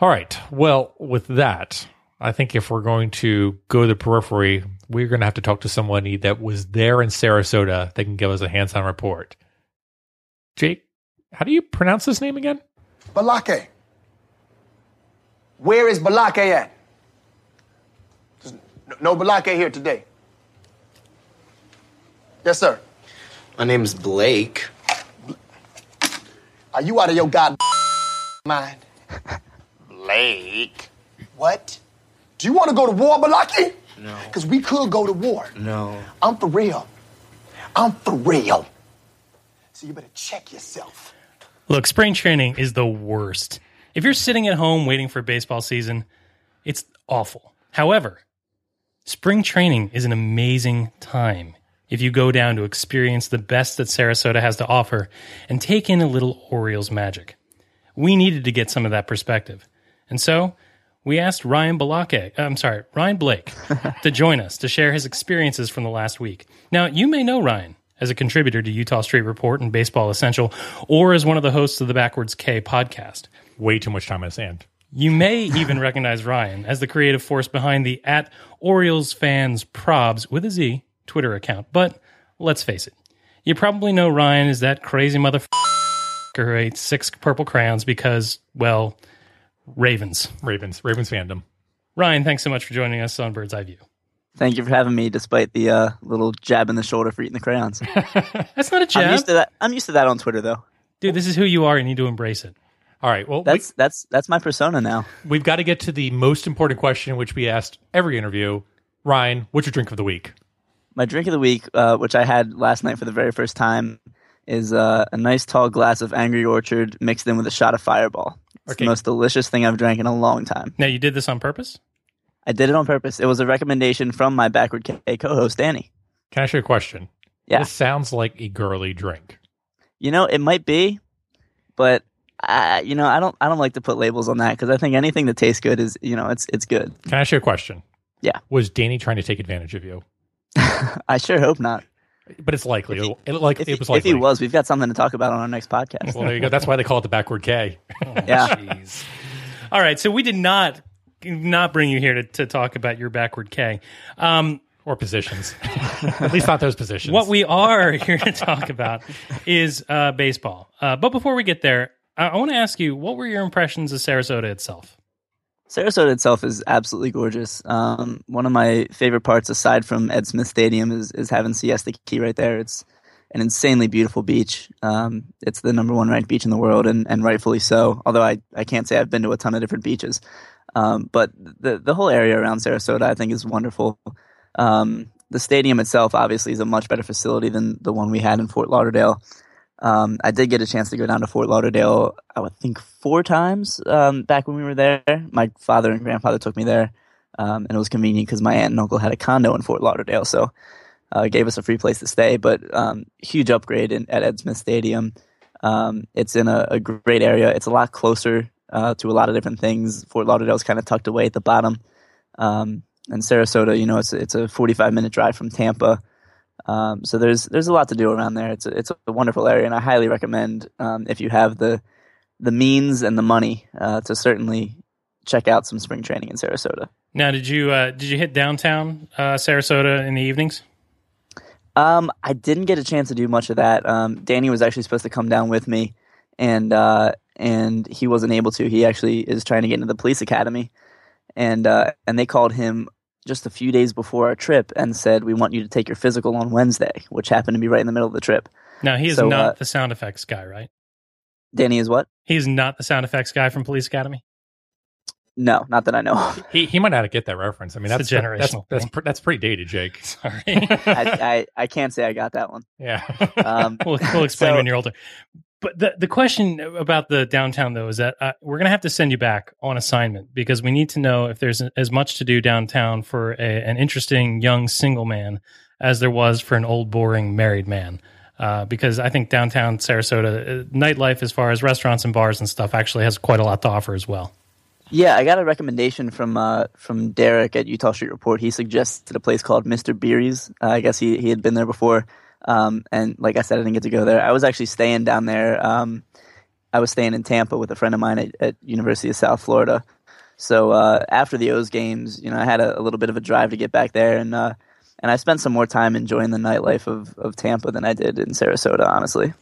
All right. Well, with that, I think if we're going to go to the periphery, we're going to have to talk to someone that was there in Sarasota that can give us a hands on report. Jake, how do you pronounce this name again? Balake. Where is Balake at? No Balake here today. Yes, sir. My name's Blake. Are you out of your god mind? Blake. What? Do you want to go to war, Balake? No. Because we could go to war. No. I'm for real. I'm for real. So you better check yourself. Look, spring training is the worst. If you're sitting at home waiting for baseball season, It's awful. However, spring training is an amazing time if you go down to experience the best that Sarasota has to offer and take in a little Orioles magic. We needed to get some of that perspective. And so we asked Ryan Balake, uh, I'm sorry, Ryan Blake, to join us to share his experiences from the last week. Now, you may know Ryan as a contributor to Eutaw Street Report and Baseball Essential, or as one of the hosts of the Backwards K podcast. Way too much time on his hand. You may even recognize Ryan as the creative force behind the at Orioles fans probs with a Z Twitter account. But let's face it, you probably know Ryan is that crazy motherfucker who ate six purple crayons because, well, Ravens. Ravens, Ravens fandom. Ryan, thanks so much for joining us on Bird's Eye View. Thank you for having me, despite the uh, little jab in the shoulder for eating the crayons. That's not a I'm jab. used to that. I'm used to that on Twitter, though. Dude, this is who you are. You need to embrace it. All right. Well, we, That's that's that's my persona now. we've got to get to the most important question, which we asked every interview. Ryan, what's your drink of the week? My drink of the week, uh, which I had last night for the very first time, is uh, a nice tall glass of Angry Orchard mixed in with a shot of Fireball. It's Okay. the most delicious thing I've drank in a long time. Now, you did this on purpose? I did it on purpose. It was a recommendation from my Backward K co-host Danny. Can I ask you a question? Yeah. This sounds like a girly drink. You know, it might be, but I, you know, I don't I don't like to put labels on that because I think anything that tastes good is you know it's it's good. Can I ask you a question? Yeah. Was Danny trying to take advantage of you? I sure hope not. But it's likely. It, it, like If, it was he, if he was, we've got something to talk about on our next podcast. Well, there you go. That's why they call it the backward K. yeah. Jeez. All right. So we did not not bring you here to, to talk about your backward K. Um, or positions. At least not those positions. What we are here to talk about is uh, baseball. Uh, but before we get there, I, I want to ask you, what were your impressions of Sarasota itself? Sarasota itself is absolutely gorgeous. Um, one of my favorite parts, aside from Ed Smith Stadium, is, is having Siesta Key right there. It's an insanely beautiful beach. Um, it's the number one ranked beach in the world, and, and rightfully so. Although I, I can't say I've been to a ton of different beaches. Um, but the, the whole area around Sarasota, I think, is wonderful. Um, the stadium itself, obviously, is a much better facility than the one we had in Fort Lauderdale. Um, I did get a chance to go down to Fort Lauderdale, I would think four times um, back when we were there. My father and grandfather took me there, um, and it was convenient because my aunt and uncle had a condo in Fort Lauderdale, so uh, gave us a free place to stay. But um, huge upgrade in, at Ed Smith Stadium. Um, it's in a, a great area. It's a lot closer uh, to a lot of different things. Fort Lauderdale's kind of tucked away at the bottom, um, and Sarasota, you know, it's it's a 45 minute drive from Tampa. Um, so there's there's a lot to do around there. It's a, it's a wonderful area, and I highly recommend um, if you have the the means and the money uh, to certainly check out some spring training in Sarasota. Now, did you uh, did you hit downtown uh, Sarasota in the evenings? Um, I didn't get a chance to do much of that. Um, Danny was actually supposed to come down with me, and uh, and he wasn't able to. He actually is trying to get into the police academy, and uh, and they called him just a few days before our trip and said we want you to take your physical on Wednesday, which happened to be right in the middle of the trip. Now, he is So, not uh, the sound effects guy, right? Danny is what? He's not the sound effects guy from Police Academy. No, not that I know of. He he might not get that reference. I mean, It's that's a that's generational that's thing. pr- that's pretty dated, Jake. Sorry. I, I, I can't say I got that one. yeah. Um, we'll, we'll explain So- when you're older. But the the question about the downtown though is that uh, we're going to have to send you back on assignment because we need to know if there's as much to do downtown for a, an interesting young single man as there was for an old boring married man. Uh, because I think downtown Sarasota uh, nightlife, as far as restaurants and bars and stuff, actually has quite a lot to offer as well. Yeah, I got a recommendation from uh, from Derek at Eutaw Street Report. He suggested a place called Mr. Beery's. Uh, I guess he he had been there before, um, and like I said, I didn't get to go there. I was actually staying down there. Um, I was staying in Tampa with a friend of mine at, at University of South Florida. So uh, after the O's games, you know, I had a, a little bit of a drive to get back there, and uh, and I spent some more time enjoying the nightlife of, of Tampa than I did in Sarasota, honestly.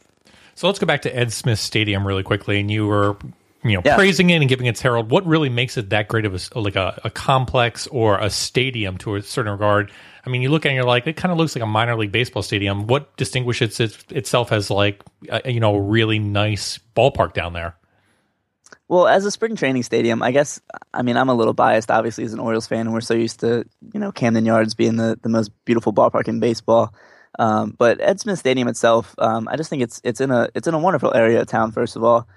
So let's go back to Ed Smith Stadium really quickly. And you were, you know, Yeah. praising it and giving its herald. What really makes it that great of a like a, a complex or a stadium to a certain regard? I mean, you look at it and you're like, it kind of looks like a minor league baseball stadium. What distinguishes it, itself as like, a, you know, a really nice ballpark down there? Well, as a spring training stadium, I guess I mean I'm a little biased, obviously, as an Orioles fan, and we're so used to you know Camden Yards being the, the most beautiful ballpark in baseball. Um, but Ed Smith Stadium itself, um, I just think it's it's in a it's in a wonderful area of town. First of all,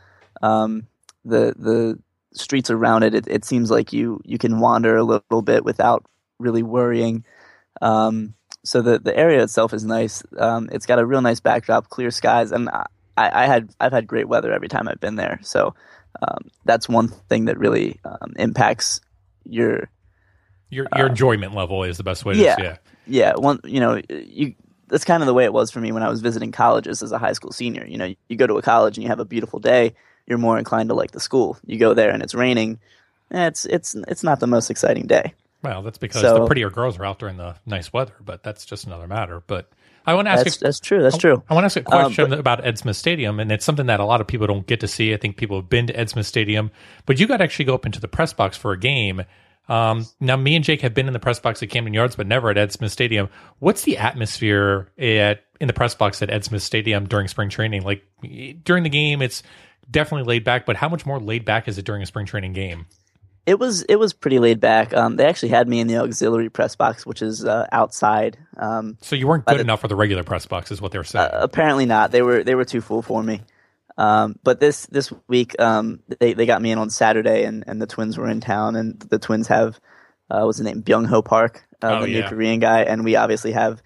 um, the the streets around it, it, it seems like you you can wander a little bit without really worrying. Um, so the the area itself is nice. Um, it's got a real nice backdrop, clear skies, and I, I had I've had great weather every time I've been there. So um, that's one thing that really um, impacts your Your your enjoyment level is the best way to yeah, yeah. yeah. One, you know, you. That's kind of the way it was for me when I was visiting colleges as a high school senior. You know, you go to a college and you have a beautiful day, you're more inclined to like the school. You go there and it's raining, it's it's it's not the most exciting day. Well, that's because So- the prettier girls are out during the nice weather, but that's just another matter. But I want to ask That's you, that's true. That's true. I want to ask a Um, question but- about Ed Smith Stadium, and it's something that a lot of people don't get to see. I think people have been to Ed Smith Stadium, but you got to actually go up into the press box for a game. Um, now, me and Jake have been in the press box at Camden Yards, but never at Ed Smith Stadium. What's the atmosphere at in the press box at Ed Smith Stadium during spring training? Like during the game, it's definitely laid back, but how much more laid back is it during a spring training game? It was it was pretty laid back. Um, they actually had me in the auxiliary press box, which is uh, outside. Um, So you weren't good the- enough for the regular press box, is what they were saying. Uh, apparently not. They were they were too full for me. Um, but this this week, um, they they got me in on Saturday, and, and the twins were in town, and the twins have uh, what's his name, Byung Ho Park, uh, Oh, the yeah. new Korean guy, and we obviously have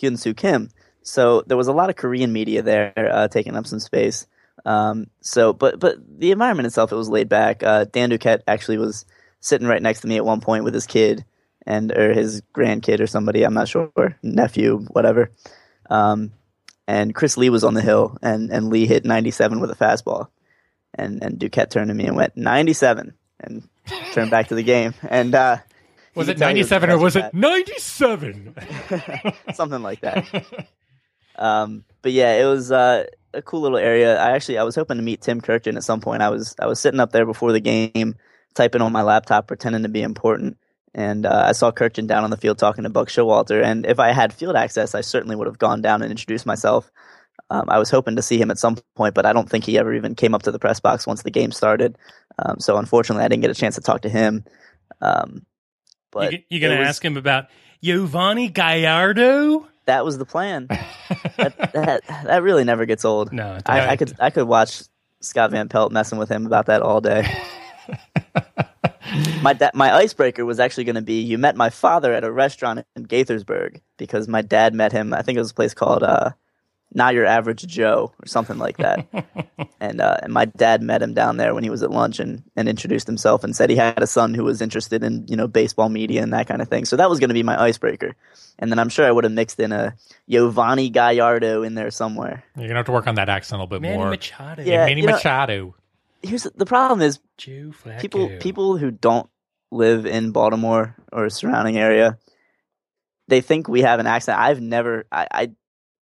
Hyun Soo Kim. So there was a lot of Korean media there uh, taking up some space. Um, so, but but the environment itself, it was laid back. Uh, Dan Duquette actually was sitting right next to me at one point with his kid and or his grandkid or somebody, I'm not sure, nephew, whatever. Um, and Chris Lee was on the hill, and, and Lee hit 97 with a fastball, and and Duquette turned to me and went 97, and turned back to the game. And uh, was it could tell 97 or was it 97? something like that? um, but yeah, it was uh, a cool little area. I actually I was hoping to meet Tim Kurkjian at some point. I was I was sitting up there before the game, typing on my laptop, pretending to be important. And uh, I saw Kurkjian down on the field talking to Buck Showalter. And if I had field access, I certainly would have gone down and introduced myself. Um, I was hoping to see him at some point, but I don't think he ever even came up to the press box once the game started. Um, so unfortunately, I didn't get a chance to talk to him. Um, but you, you're going to ask him about Giovanni Gallardo? That was the plan. that, that that really never gets old. No, I, I could I could watch Scott Van Pelt messing with him about that all day. my da- my icebreaker was actually going to be you met my father at a restaurant in Gaithersburg because my dad met him. I think it was a place called uh, Not Your Average Joe or something like that. and uh, and my dad met him down there when he was at lunch and, and introduced himself and said he had a son who was interested in you know baseball media and that kind of thing. So that was going to be my icebreaker. And then I'm sure I would have mixed in a Giovanni Gallardo in there somewhere. You're gonna have to work on that accent a little bit Manny more. Machado. Yeah, Manny you know- Machado. Here's the problem is people people who don't live in Baltimore or surrounding area, they think we have an accent. I've never I, I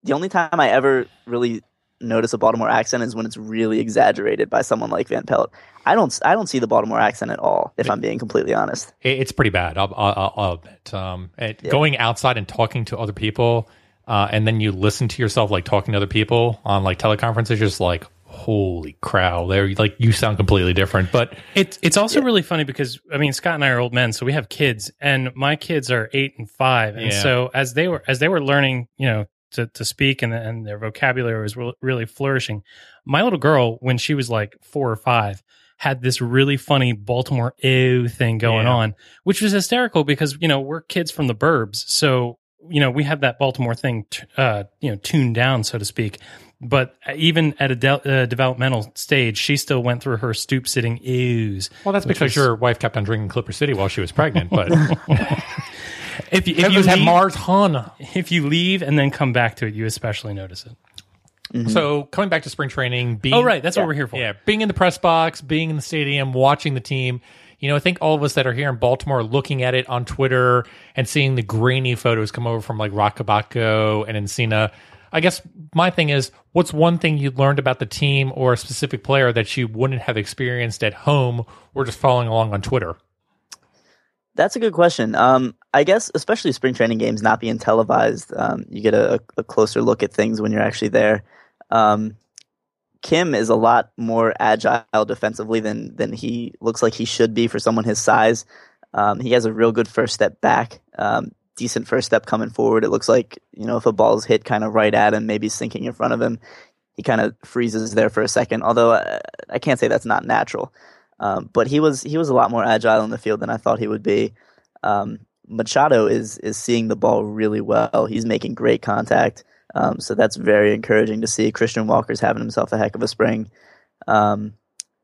the only time I ever really notice a Baltimore accent is when it's really exaggerated by someone like Van Pelt. I don't I don't see the Baltimore accent at all, if I'm being completely honest. It's pretty bad. I'll, I'll, I'll admit. Um, it- Yeah. Going outside and talking to other people, uh, and then you listen to yourself like talking to other people on like teleconferences, just like holy crow, there like you sound completely different. But It's it's also really funny because I mean Scott and I are old men, so we have kids, and my kids are eight and five, and Yeah. so as they were as they were learning, you know, to to speak and and their vocabulary was re- really flourishing. My little girl, when she was like four or five, had this really funny Baltimore ew thing going Yeah. on, which was hysterical because you know we're kids from the burbs, so you know we have that Baltimore thing, t- uh, you know, tuned down so to speak. But even at a de- uh, developmental stage, she still went through her stoop sitting ews. well, that's because was- your wife kept on drinking Clipper City while she was pregnant. But If you, if you was have leave, Mars Hun. if you leave and then come back to it, you especially notice it. So coming back to spring training, being Oh, right, that's what we're here for. Yeah, being in the press box, being in the stadium, watching the team. You know, I think all of us that are here in Baltimore, looking at it on Twitter and seeing the grainy photos come over from like Roch Kubatko and Encina. I guess my thing is, what's one thing you learned about the team or a specific player that you wouldn't have experienced at home or just following along on Twitter? That's a good question. Um, I guess especially spring training games not being televised, um, you get a, a closer look at things when you're actually there. Um, Kim is a lot more agile defensively than than he looks like he should be for someone his size. Um, he has a real good first step back, um, decent first step coming forward. It looks like you know if a ball's hit kind of right at him, maybe sinking in front of him, he kind of freezes there for a second. Although uh, I can't say that's not natural. Um, but he was he was a lot more agile in the field than I thought he would be. Um, Machado is is seeing the ball really well. He's making great contact. Um, so that's very encouraging to see. Christian Walker's having himself a heck of a spring. Um,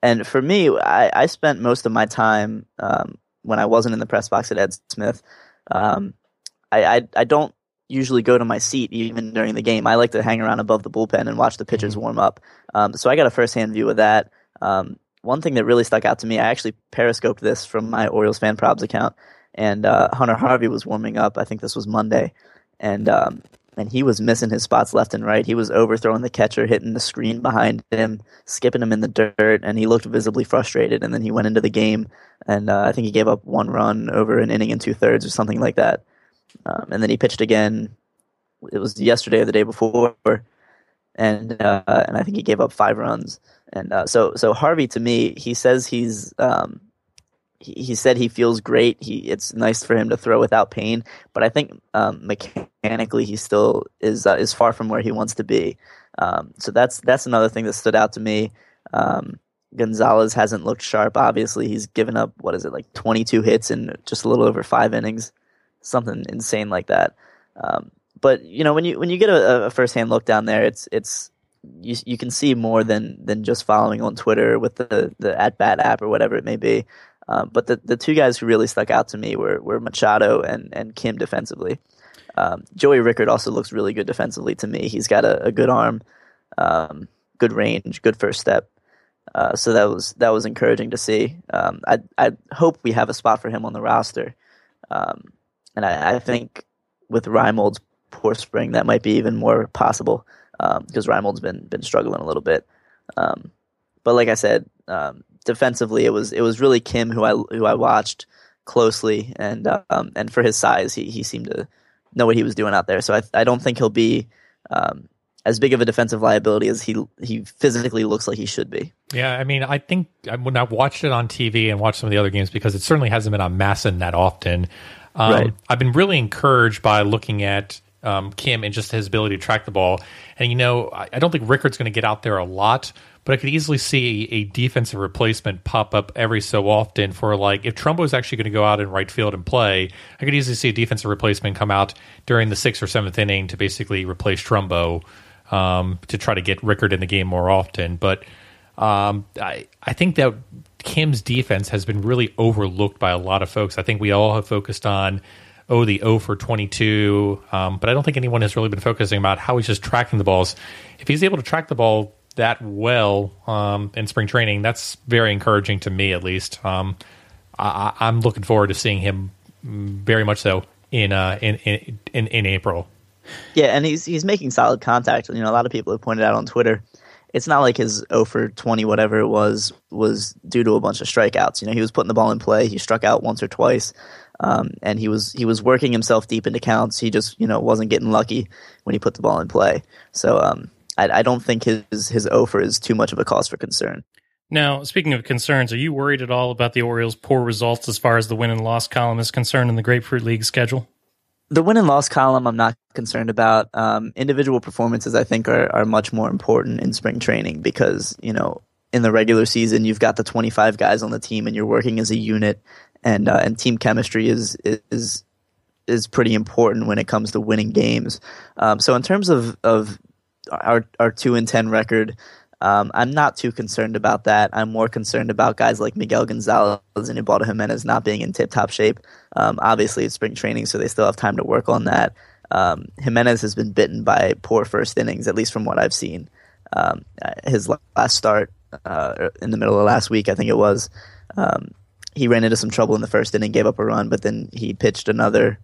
and for me, I, I, spent most of my time um, when I wasn't in the press box at Ed Smith. I, I, I don't usually go to my seat even during the game. I like to hang around above the bullpen and watch the pitchers mm-hmm. warm up. Um, so I got a firsthand view of that. Um, one thing that really stuck out to me, I actually periscoped this from my Orioles fan probs account, and uh, Hunter Harvey was warming up. I think this was Monday, and um, and he was missing his spots left and right. He was overthrowing the catcher, hitting the screen behind him, skipping him in the dirt, and he looked visibly frustrated. And then he went into the game, and uh, I think he gave up one run over an inning and two thirds or something like that. Um, and then he pitched again. It was yesterday or the day before, and uh, and I think he gave up five runs. And uh, so so Harvey to me, he says he's um, he, he said he feels great. He it's nice for him to throw without pain, but I think um, mechanically he still is uh, is far from where he wants to be. Um, so that's that's another thing that stood out to me. Um, Gonzalez hasn't looked sharp. Obviously, he's given up what is it like 22 hits in just a little over five innings, something insane like that. Um, but you know when you when you get a, a first hand look down there, it's it's you you can see more than than just following on Twitter with the the at bat app or whatever it may be. Um, but the, the two guys who really stuck out to me were, were Machado and, and Kim defensively. Um, Joey Rickard also looks really good defensively to me. He's got a, a good arm, um, good range, good first step. Uh, so that was that was encouraging to see. Um, I I hope we have a spot for him on the roster, um, and I, I, think with Reimold's poor spring that might be even more possible because um, Reimold's been been struggling a little bit. but like I said, defensively, it was it was really Kim who I who I watched closely, and um, and for his size, he he seemed to know what he was doing out there. So I I don't think he'll be um, as big of a defensive liability as he he physically looks like he should be. Yeah, I mean, I think when I've watched it on TV and watched some of the other games because it certainly hasn't been on MASN that often. Um, right. I've been really encouraged by looking at um, Kim and just his ability to track the ball. And you know, I, I don't think Rickard's going to get out there a lot, but I could easily see a defensive replacement pop up every so often for like if Trumbo is actually going to go out in right field and play, I could easily see a defensive replacement come out during the sixth or seventh inning to basically replace Trumbo um, to try to get Rickard in the game more often. But um, I I think that Kim's defense has been really overlooked by a lot of folks. I think we all have focused on oh the O for 22, um, but I don't think anyone has really been focusing about how he's just tracking the balls. If he's able to track the ball that well um, in spring training, that's very encouraging to me, at least. Um, I, am looking forward to seeing him very much so in, uh, in in in April. Yeah, and he's he's making solid contact. You know, a lot of people have pointed out on Twitter. It's not like his 0 for 20, whatever it was, was due to a bunch of strikeouts. You know, he was putting the ball in play. He struck out once or twice, um, and he was he was working himself deep into counts. He just you know wasn't getting lucky when he put the ball in play. So um, I, I don't think his his offer is too much of a cause for concern. Now, speaking of concerns, are you worried at all about the Orioles' poor results as far as the win and loss column is concerned in the Grapefruit League schedule? The win and loss column, I'm not concerned about. Um, individual performances, I think, are, are much more important in spring training because, you know, in the regular season, you've got the 25 guys on the team and you're working as a unit, and uh, and team chemistry is is is pretty important when it comes to winning games. Um, so in terms of of our our two and ten record. Um, I'm not too concerned about that. I'm more concerned about guys like Miguel Gonzalez and Ubaldo Jimenez not being in tip top shape. Um, obviously, it's spring training, so they still have time to work on that. Um, Jimenez has been bitten by poor first innings, at least from what I've seen. Um, his last start uh, in the middle of last week, I think it was, um, he ran into some trouble in the first inning, gave up a run, but then he pitched another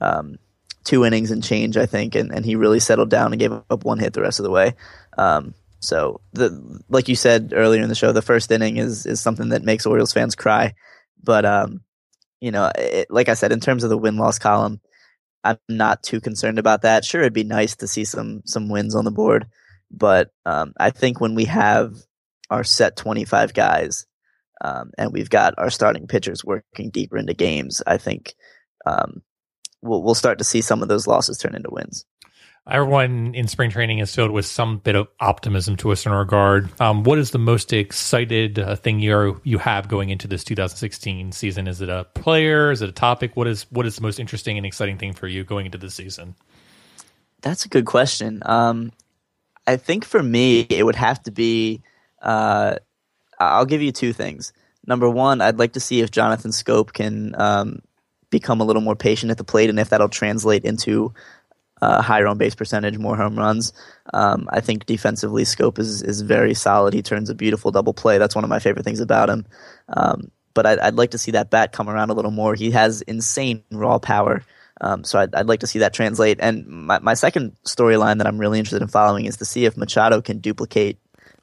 um, two innings and change, I think, and, and he really settled down and gave up one hit the rest of the way. Um, so the like you said earlier in the show, the first inning is is something that makes Orioles fans cry. But um, you know, it, like I said, in terms of the win loss column, I'm not too concerned about that. Sure, it'd be nice to see some some wins on the board, but um, I think when we have our set 25 guys um, and we've got our starting pitchers working deeper into games, I think um, we'll, we'll start to see some of those losses turn into wins. Everyone in spring training is filled with some bit of optimism to a certain regard. Um, what is the most excited uh, thing you you have going into this 2016 season? Is it a player? Is it a topic? What is what is the most interesting and exciting thing for you going into this season? That's a good question. Um, I think for me, it would have to be. Uh, I'll give you two things. Number one, I'd like to see if Jonathan Schoop can um, become a little more patient at the plate, and if that'll translate into uh, higher on base percentage, more home runs. Um, I think defensively, Schoop is is very solid. He turns a beautiful double play. That's one of my favorite things about him. Um, but I'd, I'd, like to see that bat come around a little more. He has insane raw power. Um, so I'd, I'd, like to see that translate. And my, my second storyline that I'm really interested in following is to see if Machado can duplicate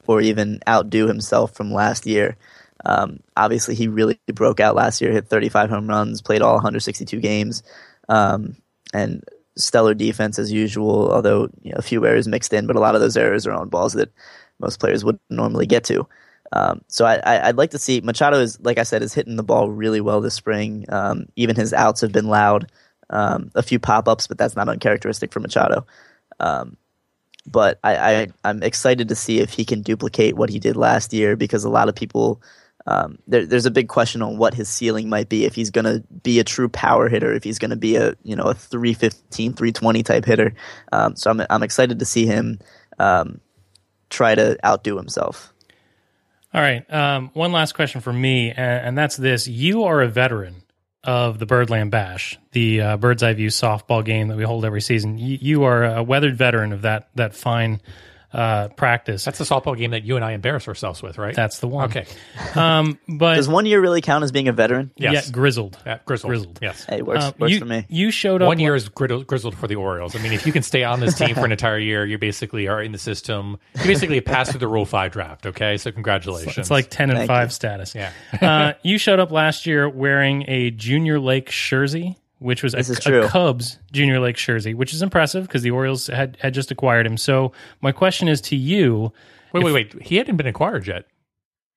or even outdo himself from last year. Um, obviously, he really broke out last year, hit 35 home runs, played all 162 games, um, and stellar defense as usual, although you know, a few errors mixed in, but a lot of those errors are on balls that most players would normally get to. Um, so I, would like to see Machado is, like I said, is hitting the ball really well this spring. Um, even his outs have been loud. Um, a few pop ups, but that's not uncharacteristic for Machado. Um, but I, I, am excited to see if he can duplicate what he did last year because a lot of people um, there, there's a big question on what his ceiling might be if he's going to be a true power hitter, if he's going to be a you know a 315, 320 type hitter. Um, so I'm I'm excited to see him um, try to outdo himself. All right, um, one last question for me, and, and, that's this: You are a veteran of the Birdland Bash, the uh, Bird's Eye View softball game that we hold every season. You, you are a weathered veteran of that that fine uh, practice. That's the softball game that you and I embarrass ourselves with, right? That's the one. Okay. Um, but does one year really count as being a veteran? Yes. Yeah, grizzled. Yeah, grizzled. Grizzled. Yes. Hey, works, Uh, works you, for me. You showed up. One year is griddled, grizzled for the Orioles. I mean, if you can stay on this team for an entire year, you basically are in the system. You basically pass through the Rule Five draft. Okay, so congratulations. It's like ten and Thank five you. status. Yeah. uh, you showed up last year wearing a Junior Lake jersey, which was a, a. Cubs Junior Lake jersey, which is impressive because the Orioles had had just acquired him. So my question is to you. wait, wait, wait. He hadn't been acquired yet.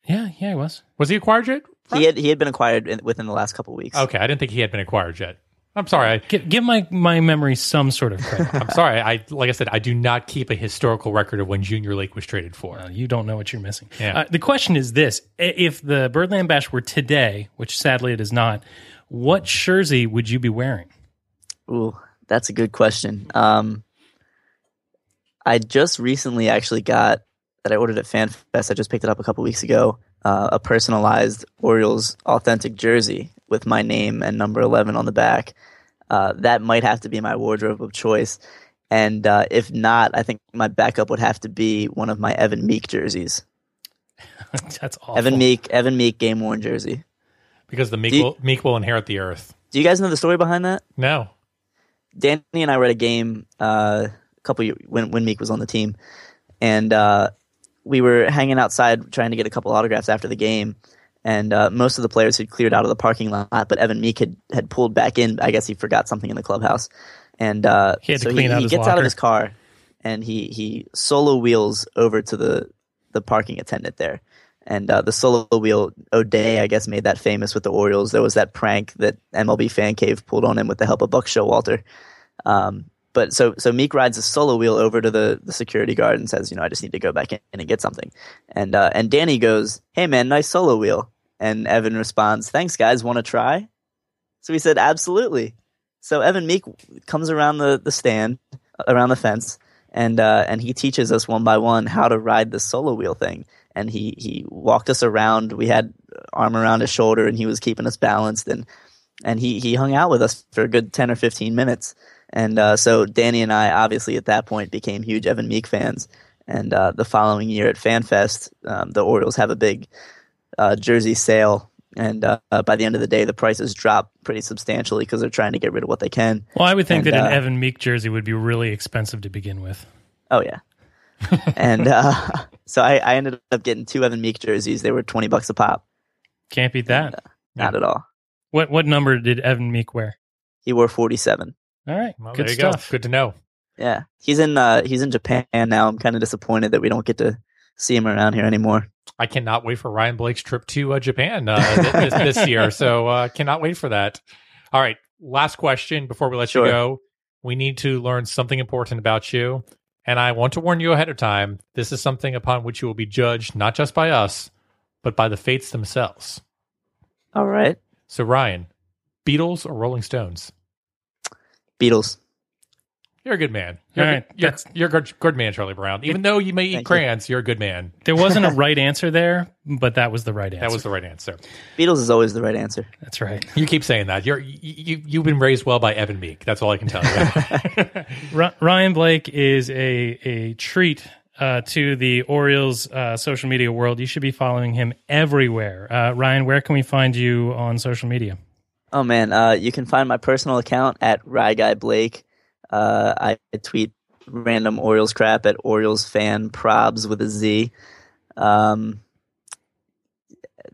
Yeah, yeah, he was. Was he acquired yet? He had he had been acquired in, within the last couple weeks. Okay, I didn't think he had been acquired yet. I'm sorry. I, Give, give my my memory some sort of credit. I'm sorry. I like I said, I do not keep a historical record of when Junior Lake was traded for. Uh, you don't know what you're missing. Yeah. Uh, the question is this: If the Birdland Bash were today, which sadly it is not, what jersey would you be wearing? Ooh, that's a good question. Um, I just recently actually got that I ordered at FanFest. I just picked it up a couple weeks ago. Uh, a personalized Orioles authentic jersey with my name and number eleven on the back. Uh, that might have to be my wardrobe of choice. And uh, if not, I think my backup would have to be one of my Evan Meek jerseys. That's awful. Evan Meek, Evan Meek game worn jersey. Because the meek you- will, meek will inherit the earth. Do you guys know the story behind that? No. Danny and I were at a game uh, a couple years, when when Meek was on the team, and uh, we were hanging outside trying to get a couple autographs after the game. And uh, most of the players had cleared out of the parking lot, but Evan Meek had, had pulled back in. I guess he forgot something in the clubhouse, and uh, He had to so he, out he gets out of his car and he he solo wheels over to the the parking attendant there. And uh, the solo wheel O'Day, I guess, made that famous with the Orioles. There was that prank that MLB Fan Cave pulled on him with the help of Buck Showalter. Um, but so so Meek rides a solo wheel over to the, the security guard and says, you know, I just need to go back in and get something. And uh, and Danny goes, Hey man, nice solo wheel. And Evan responds, Thanks guys, want to try? So he said, Absolutely. So Evan Meek comes around the, the stand, around the fence, and uh, and he teaches us one by one how to ride the solo wheel thing. And he he walked us around. We had arm around his shoulder, and he was keeping us balanced. And and he he hung out with us for a good ten or fifteen minutes. And uh, so Danny and I, obviously at that point, became huge Evan Meek fans. And uh, the following year at FanFest, um, the Orioles have a big uh, jersey sale. And uh, by the end of the day, the prices drop pretty substantially because they're trying to get rid of what they can. Well, I would think And, that an uh, Evan Meek jersey would be really expensive to begin with. Oh yeah. And uh, so I, I ended up getting two Evan Meek jerseys. They were twenty bucks a pop. Can't beat that. Not at all. What what number did Evan Meek wear? He wore forty seven. All right, Well, good there you stuff. go. Good to know. Yeah, he's in uh, he's in Japan now. I'm kind of disappointed that we don't get to see him around here anymore. I cannot wait for Ryan Blake's trip to uh, Japan uh, this, this year. So uh, cannot wait for that. All right, last question before we let Sure. you go. we need to learn something important about you. And I want to warn you ahead of time this is something upon which you will be judged not just by us, but by the fates themselves. All right. So, Ryan, Beatles or Rolling Stones? Beatles. You're a good man. You're, All a good, you're, that's- you're a good, good man, Charlie Brown. Even though you may eat Thank you. crayons, you're a good man. There wasn't a right answer there, but that was the right answer. That was the right answer. Beatles is always the right answer. That's right. You keep saying that. You're you, you you've been raised well by Evan Meek. That's all I can tell you. Ryan Blake is a a treat uh, to the Orioles uh, social media world. You should be following him everywhere. Uh, Ryan, where can we find you on social media? Oh man, uh, you can find my personal account at Rye Guy Blake. Uh, I tweet random Orioles crap at Orioles fan probs with a Z. Um,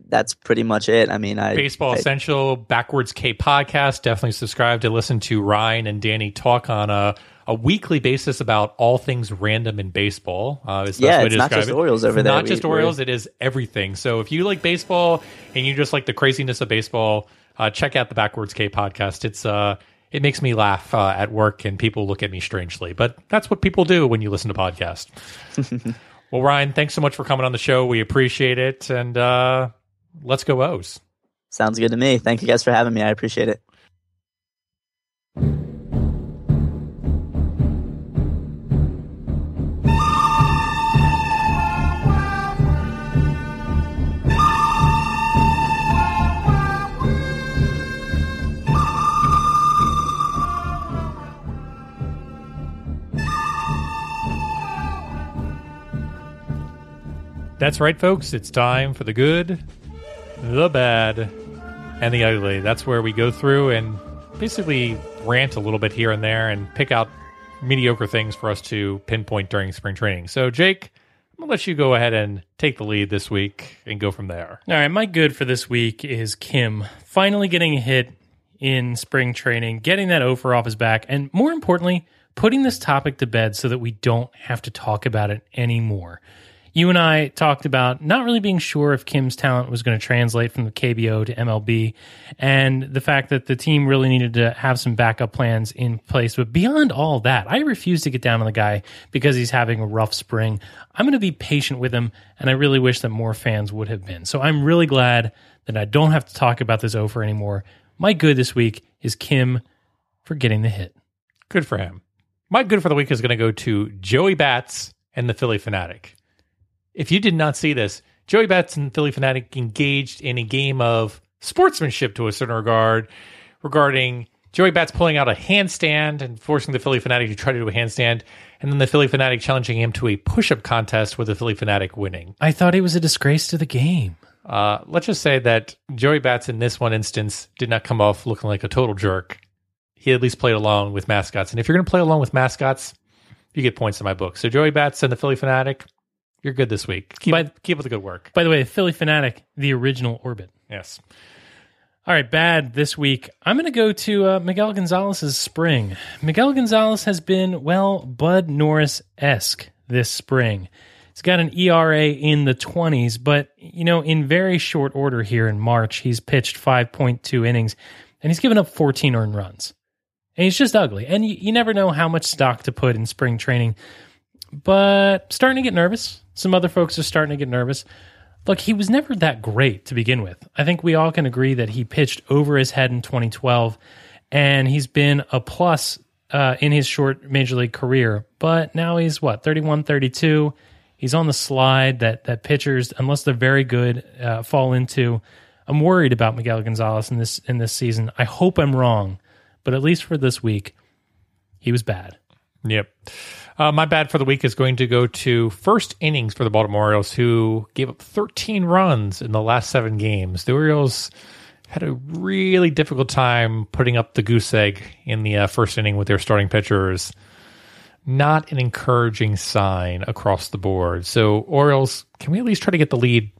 that's pretty much it. I mean, I Baseball I- Essential Backwards K podcast. Definitely subscribe to listen to Ryan and Danny talk on a a weekly basis about all things random in baseball. Uh, is Yeah, it's not just it. Orioles over It's there. Not just Orioles. It is everything. So if you like baseball and you just like the craziness of baseball, uh, check out the Backwards K podcast. It's uh, it makes me laugh uh, at work and people look at me strangely, but that's what people do when you listen to podcasts. well, Ryan, thanks so much for coming on the show. We appreciate it, and uh, let's go O's. sounds good to me. Thank you guys for having me. I appreciate it. That's right, folks. It's time for the good, the bad, and the ugly. That's where we go through and basically rant a little bit here and there and pick out mediocre things for us to pinpoint during spring training. So, Jake, I'm to let you go ahead and take the lead this week and go from there. All right, my good for this week is Kim finally getting a hit in spring training, getting that offer off his back, and more importantly, putting this topic to bed so that we don't have to talk about it anymore. You and I talked about not really being sure if Kim's talent was going to translate from the KBO to MLB, and the fact that the team really needed to have some backup plans in place. But beyond all that, I refuse to get down on the guy because he's having a rough spring. I'm going to be patient with him, and I really wish that more fans would have been. So I'm really glad that I don't have to talk about this over anymore. My good this week is Kim for getting the hit. Good for him. My good for the week is going to go to Joey Bats and the Phillie Phanatic. If you did not see this, Joey Bats and Phillie Phanatic engaged in a game of sportsmanship to a certain regard regarding Joey Bats pulling out a handstand and forcing the Phillie Phanatic to try to do a handstand, and then the Phillie Phanatic challenging him to a push up contest with the Phillie Phanatic winning. I thought he was a disgrace to the game. Uh, let's just say that Joey Bats in this one instance did not come off looking like a total jerk. He at least played along with mascots. And if you're going to play along with mascots, you get points in my book. So Joey Bats and the Phillie Phanatic, you're good this week. Keep, By- keep up the good work. By the way, Phillie Phanatic, the original Orbit. Yes. All right, bad this week. I'm going to go to uh, Miguel Gonzalez's spring. Miguel Gonzalez has been, well, Bud Norris esque this spring. He's got an ERA in the 20s, but, you know, in very short order here in March, he's pitched 5.2 innings and he's given up 14 earned runs. And he's just ugly. And you, you never know how much stock to put in spring training, but starting to get nervous. Some other folks are starting to get nervous. Look, he was never that great to begin with. I think we all can agree that he pitched over his head in 2012, and he's been a plus uh, in his short major league career. But now he's what 31, 32. He's on the slide that that pitchers, unless they're very good, uh, fall into. I'm worried about Miguel Gonzalez in this in this season. I hope I'm wrong, but at least for this week, he was bad. Yep. Uh, my bad for the week is going to go to first innings for the Baltimore Orioles, who gave up 13 runs in the last seven games. The Orioles had a really difficult time putting up the goose egg in the uh, first inning with their starting pitchers. Not an encouraging sign across the board. So, Orioles, can we at least try to get the lead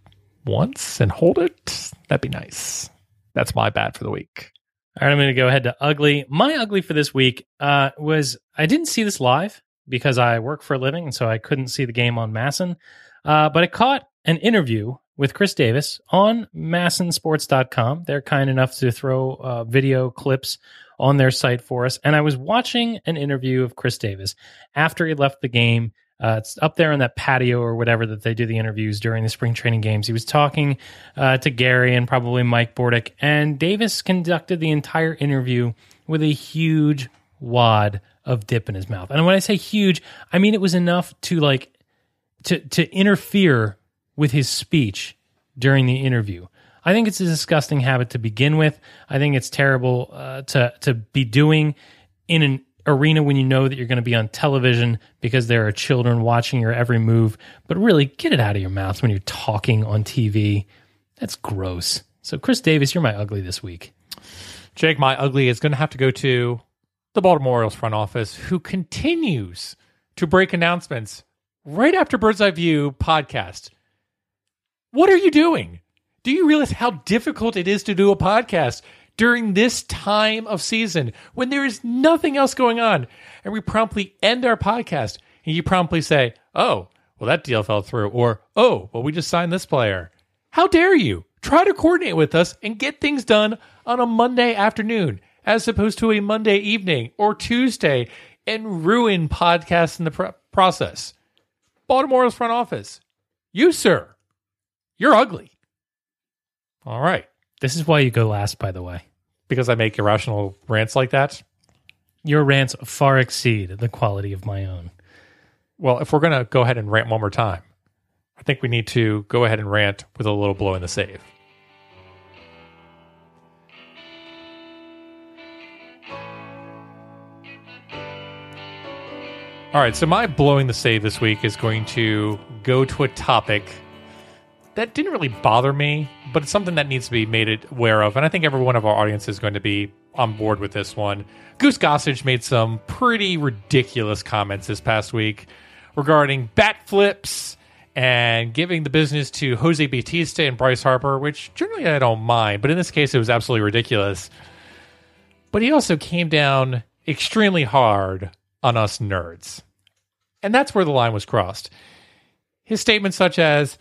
once and hold it? That'd be nice. That's my bad for the week. All right, I'm going to go ahead to ugly. My ugly for this week uh, was I didn't see this live because I work for a living, and so I couldn't see the game on MASN. Uh, but I caught an interview with Chris Davis on MASNsports.com. They're kind enough to throw uh, video clips on their site for us. And I was watching an interview of Chris Davis after he left the game. Uh, it's up there on that patio or whatever that they do the interviews during the spring training games. He was talking uh, to Gary and probably Mike Bordick, and Davis conducted the entire interview with a huge wad of dip in his mouth. And when I say huge, I mean it was enough to like to to interfere with his speech during the interview. I think it's a disgusting habit to begin with. I think it's terrible uh, to to be doing in an arena when you know that you're going to be on television because there are children watching your every move. But really, get it out of your mouth when you're talking on TV. That's gross. So, Chris Davis, you're my ugly this week. Jake, my ugly is going to have to go to the Baltimore Orioles front office, who continues to break announcements right after Bird's Eye View podcast. What are you doing? Do you realize how difficult it is to do a podcast during this time of season when there is nothing else going on? And we promptly end our podcast and you promptly say, oh, well, that deal fell through. Or, oh, well, we just signed this player. How dare you? Try to coordinate with us and get things done on a Monday afternoon as opposed to a Monday evening or Tuesday and ruin podcasts in the pr- process. Baltimore's front office. You, sir, you're ugly. All right. This is why you go last, by the way. Because I make irrational rants like that. Your rants far exceed the quality of my own. Well, if we're going to go ahead and rant one more time, I think we need to go ahead and rant with a little blow in the save. All right, so my blowing the save this week is going to go to a topic that didn't really bother me, but it's something that needs to be made aware of. And I think every one of our audience is going to be on board with this one. Goose Gossage made some pretty ridiculous comments this past week regarding bat flips and giving the business to Jose Bautista and Bryce Harper, which generally I don't mind, but in this case it was absolutely ridiculous. But he also came down extremely hard on us nerds. And that's where the line was crossed. His statements, such as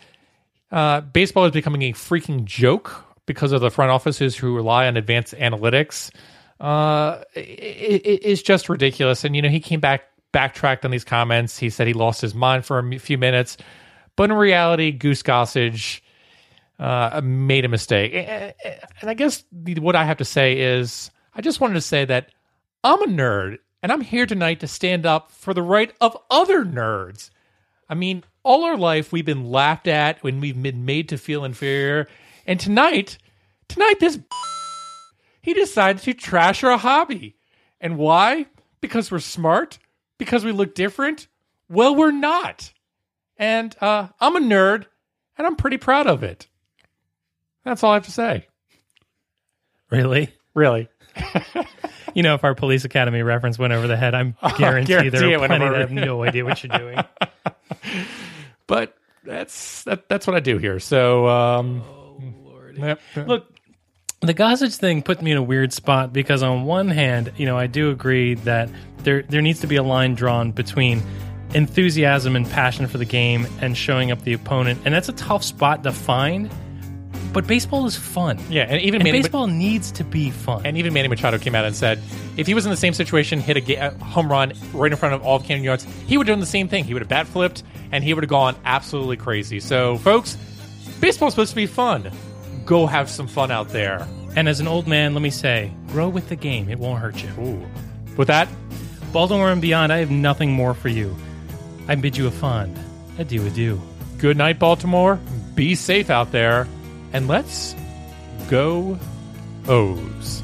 uh, baseball is becoming a freaking joke because of the front offices who rely on advanced analytics, uh, just ridiculous. And, you know, he came back, backtracked on these comments. He said he lost his mind for a few minutes. But in reality, Goose Gossage uh, made a mistake. And I guess what I have to say is I just wanted to say that I'm a nerd and I'm here tonight to stand up for the right of other nerds. I mean, all our life we've been laughed at when we've been made to feel inferior. And tonight, tonight, this he decided to trash our hobby. And why? Because we're smart? Because we look different? Well, we're not. And uh, I'm a nerd, and I'm pretty proud of it. That's all I have to say. Really? Really. you know, if our police academy reference went over the head, I'm guarantee, guarantee there are plenty over. that have no idea what you're doing. But that's that, that's what I do here. So, um, yep. Look, the Gossage thing put me in a weird spot because on one hand, you know, I do agree that there there needs to be a line drawn between enthusiasm and passion for the game and showing up the opponent, and that's a tough spot to find. But baseball is fun. yeah, and even And Manny, baseball needs to be fun. and even Manny Machado came out and said if he was in the same situation, hit a, ga- a home run right in front of all of Camden Yards, he would have done the same thing. He would have bat flipped, and he would have gone absolutely crazy. So, folks, baseball's supposed to be fun. Go have some fun out there. and as an old man, let me say, grow with the game. It won't hurt you. Ooh. With that, Baltimore and beyond, I have nothing more for you. I bid you a fond adieu, adieu. good night, Baltimore. Be safe out there, and let's go O's.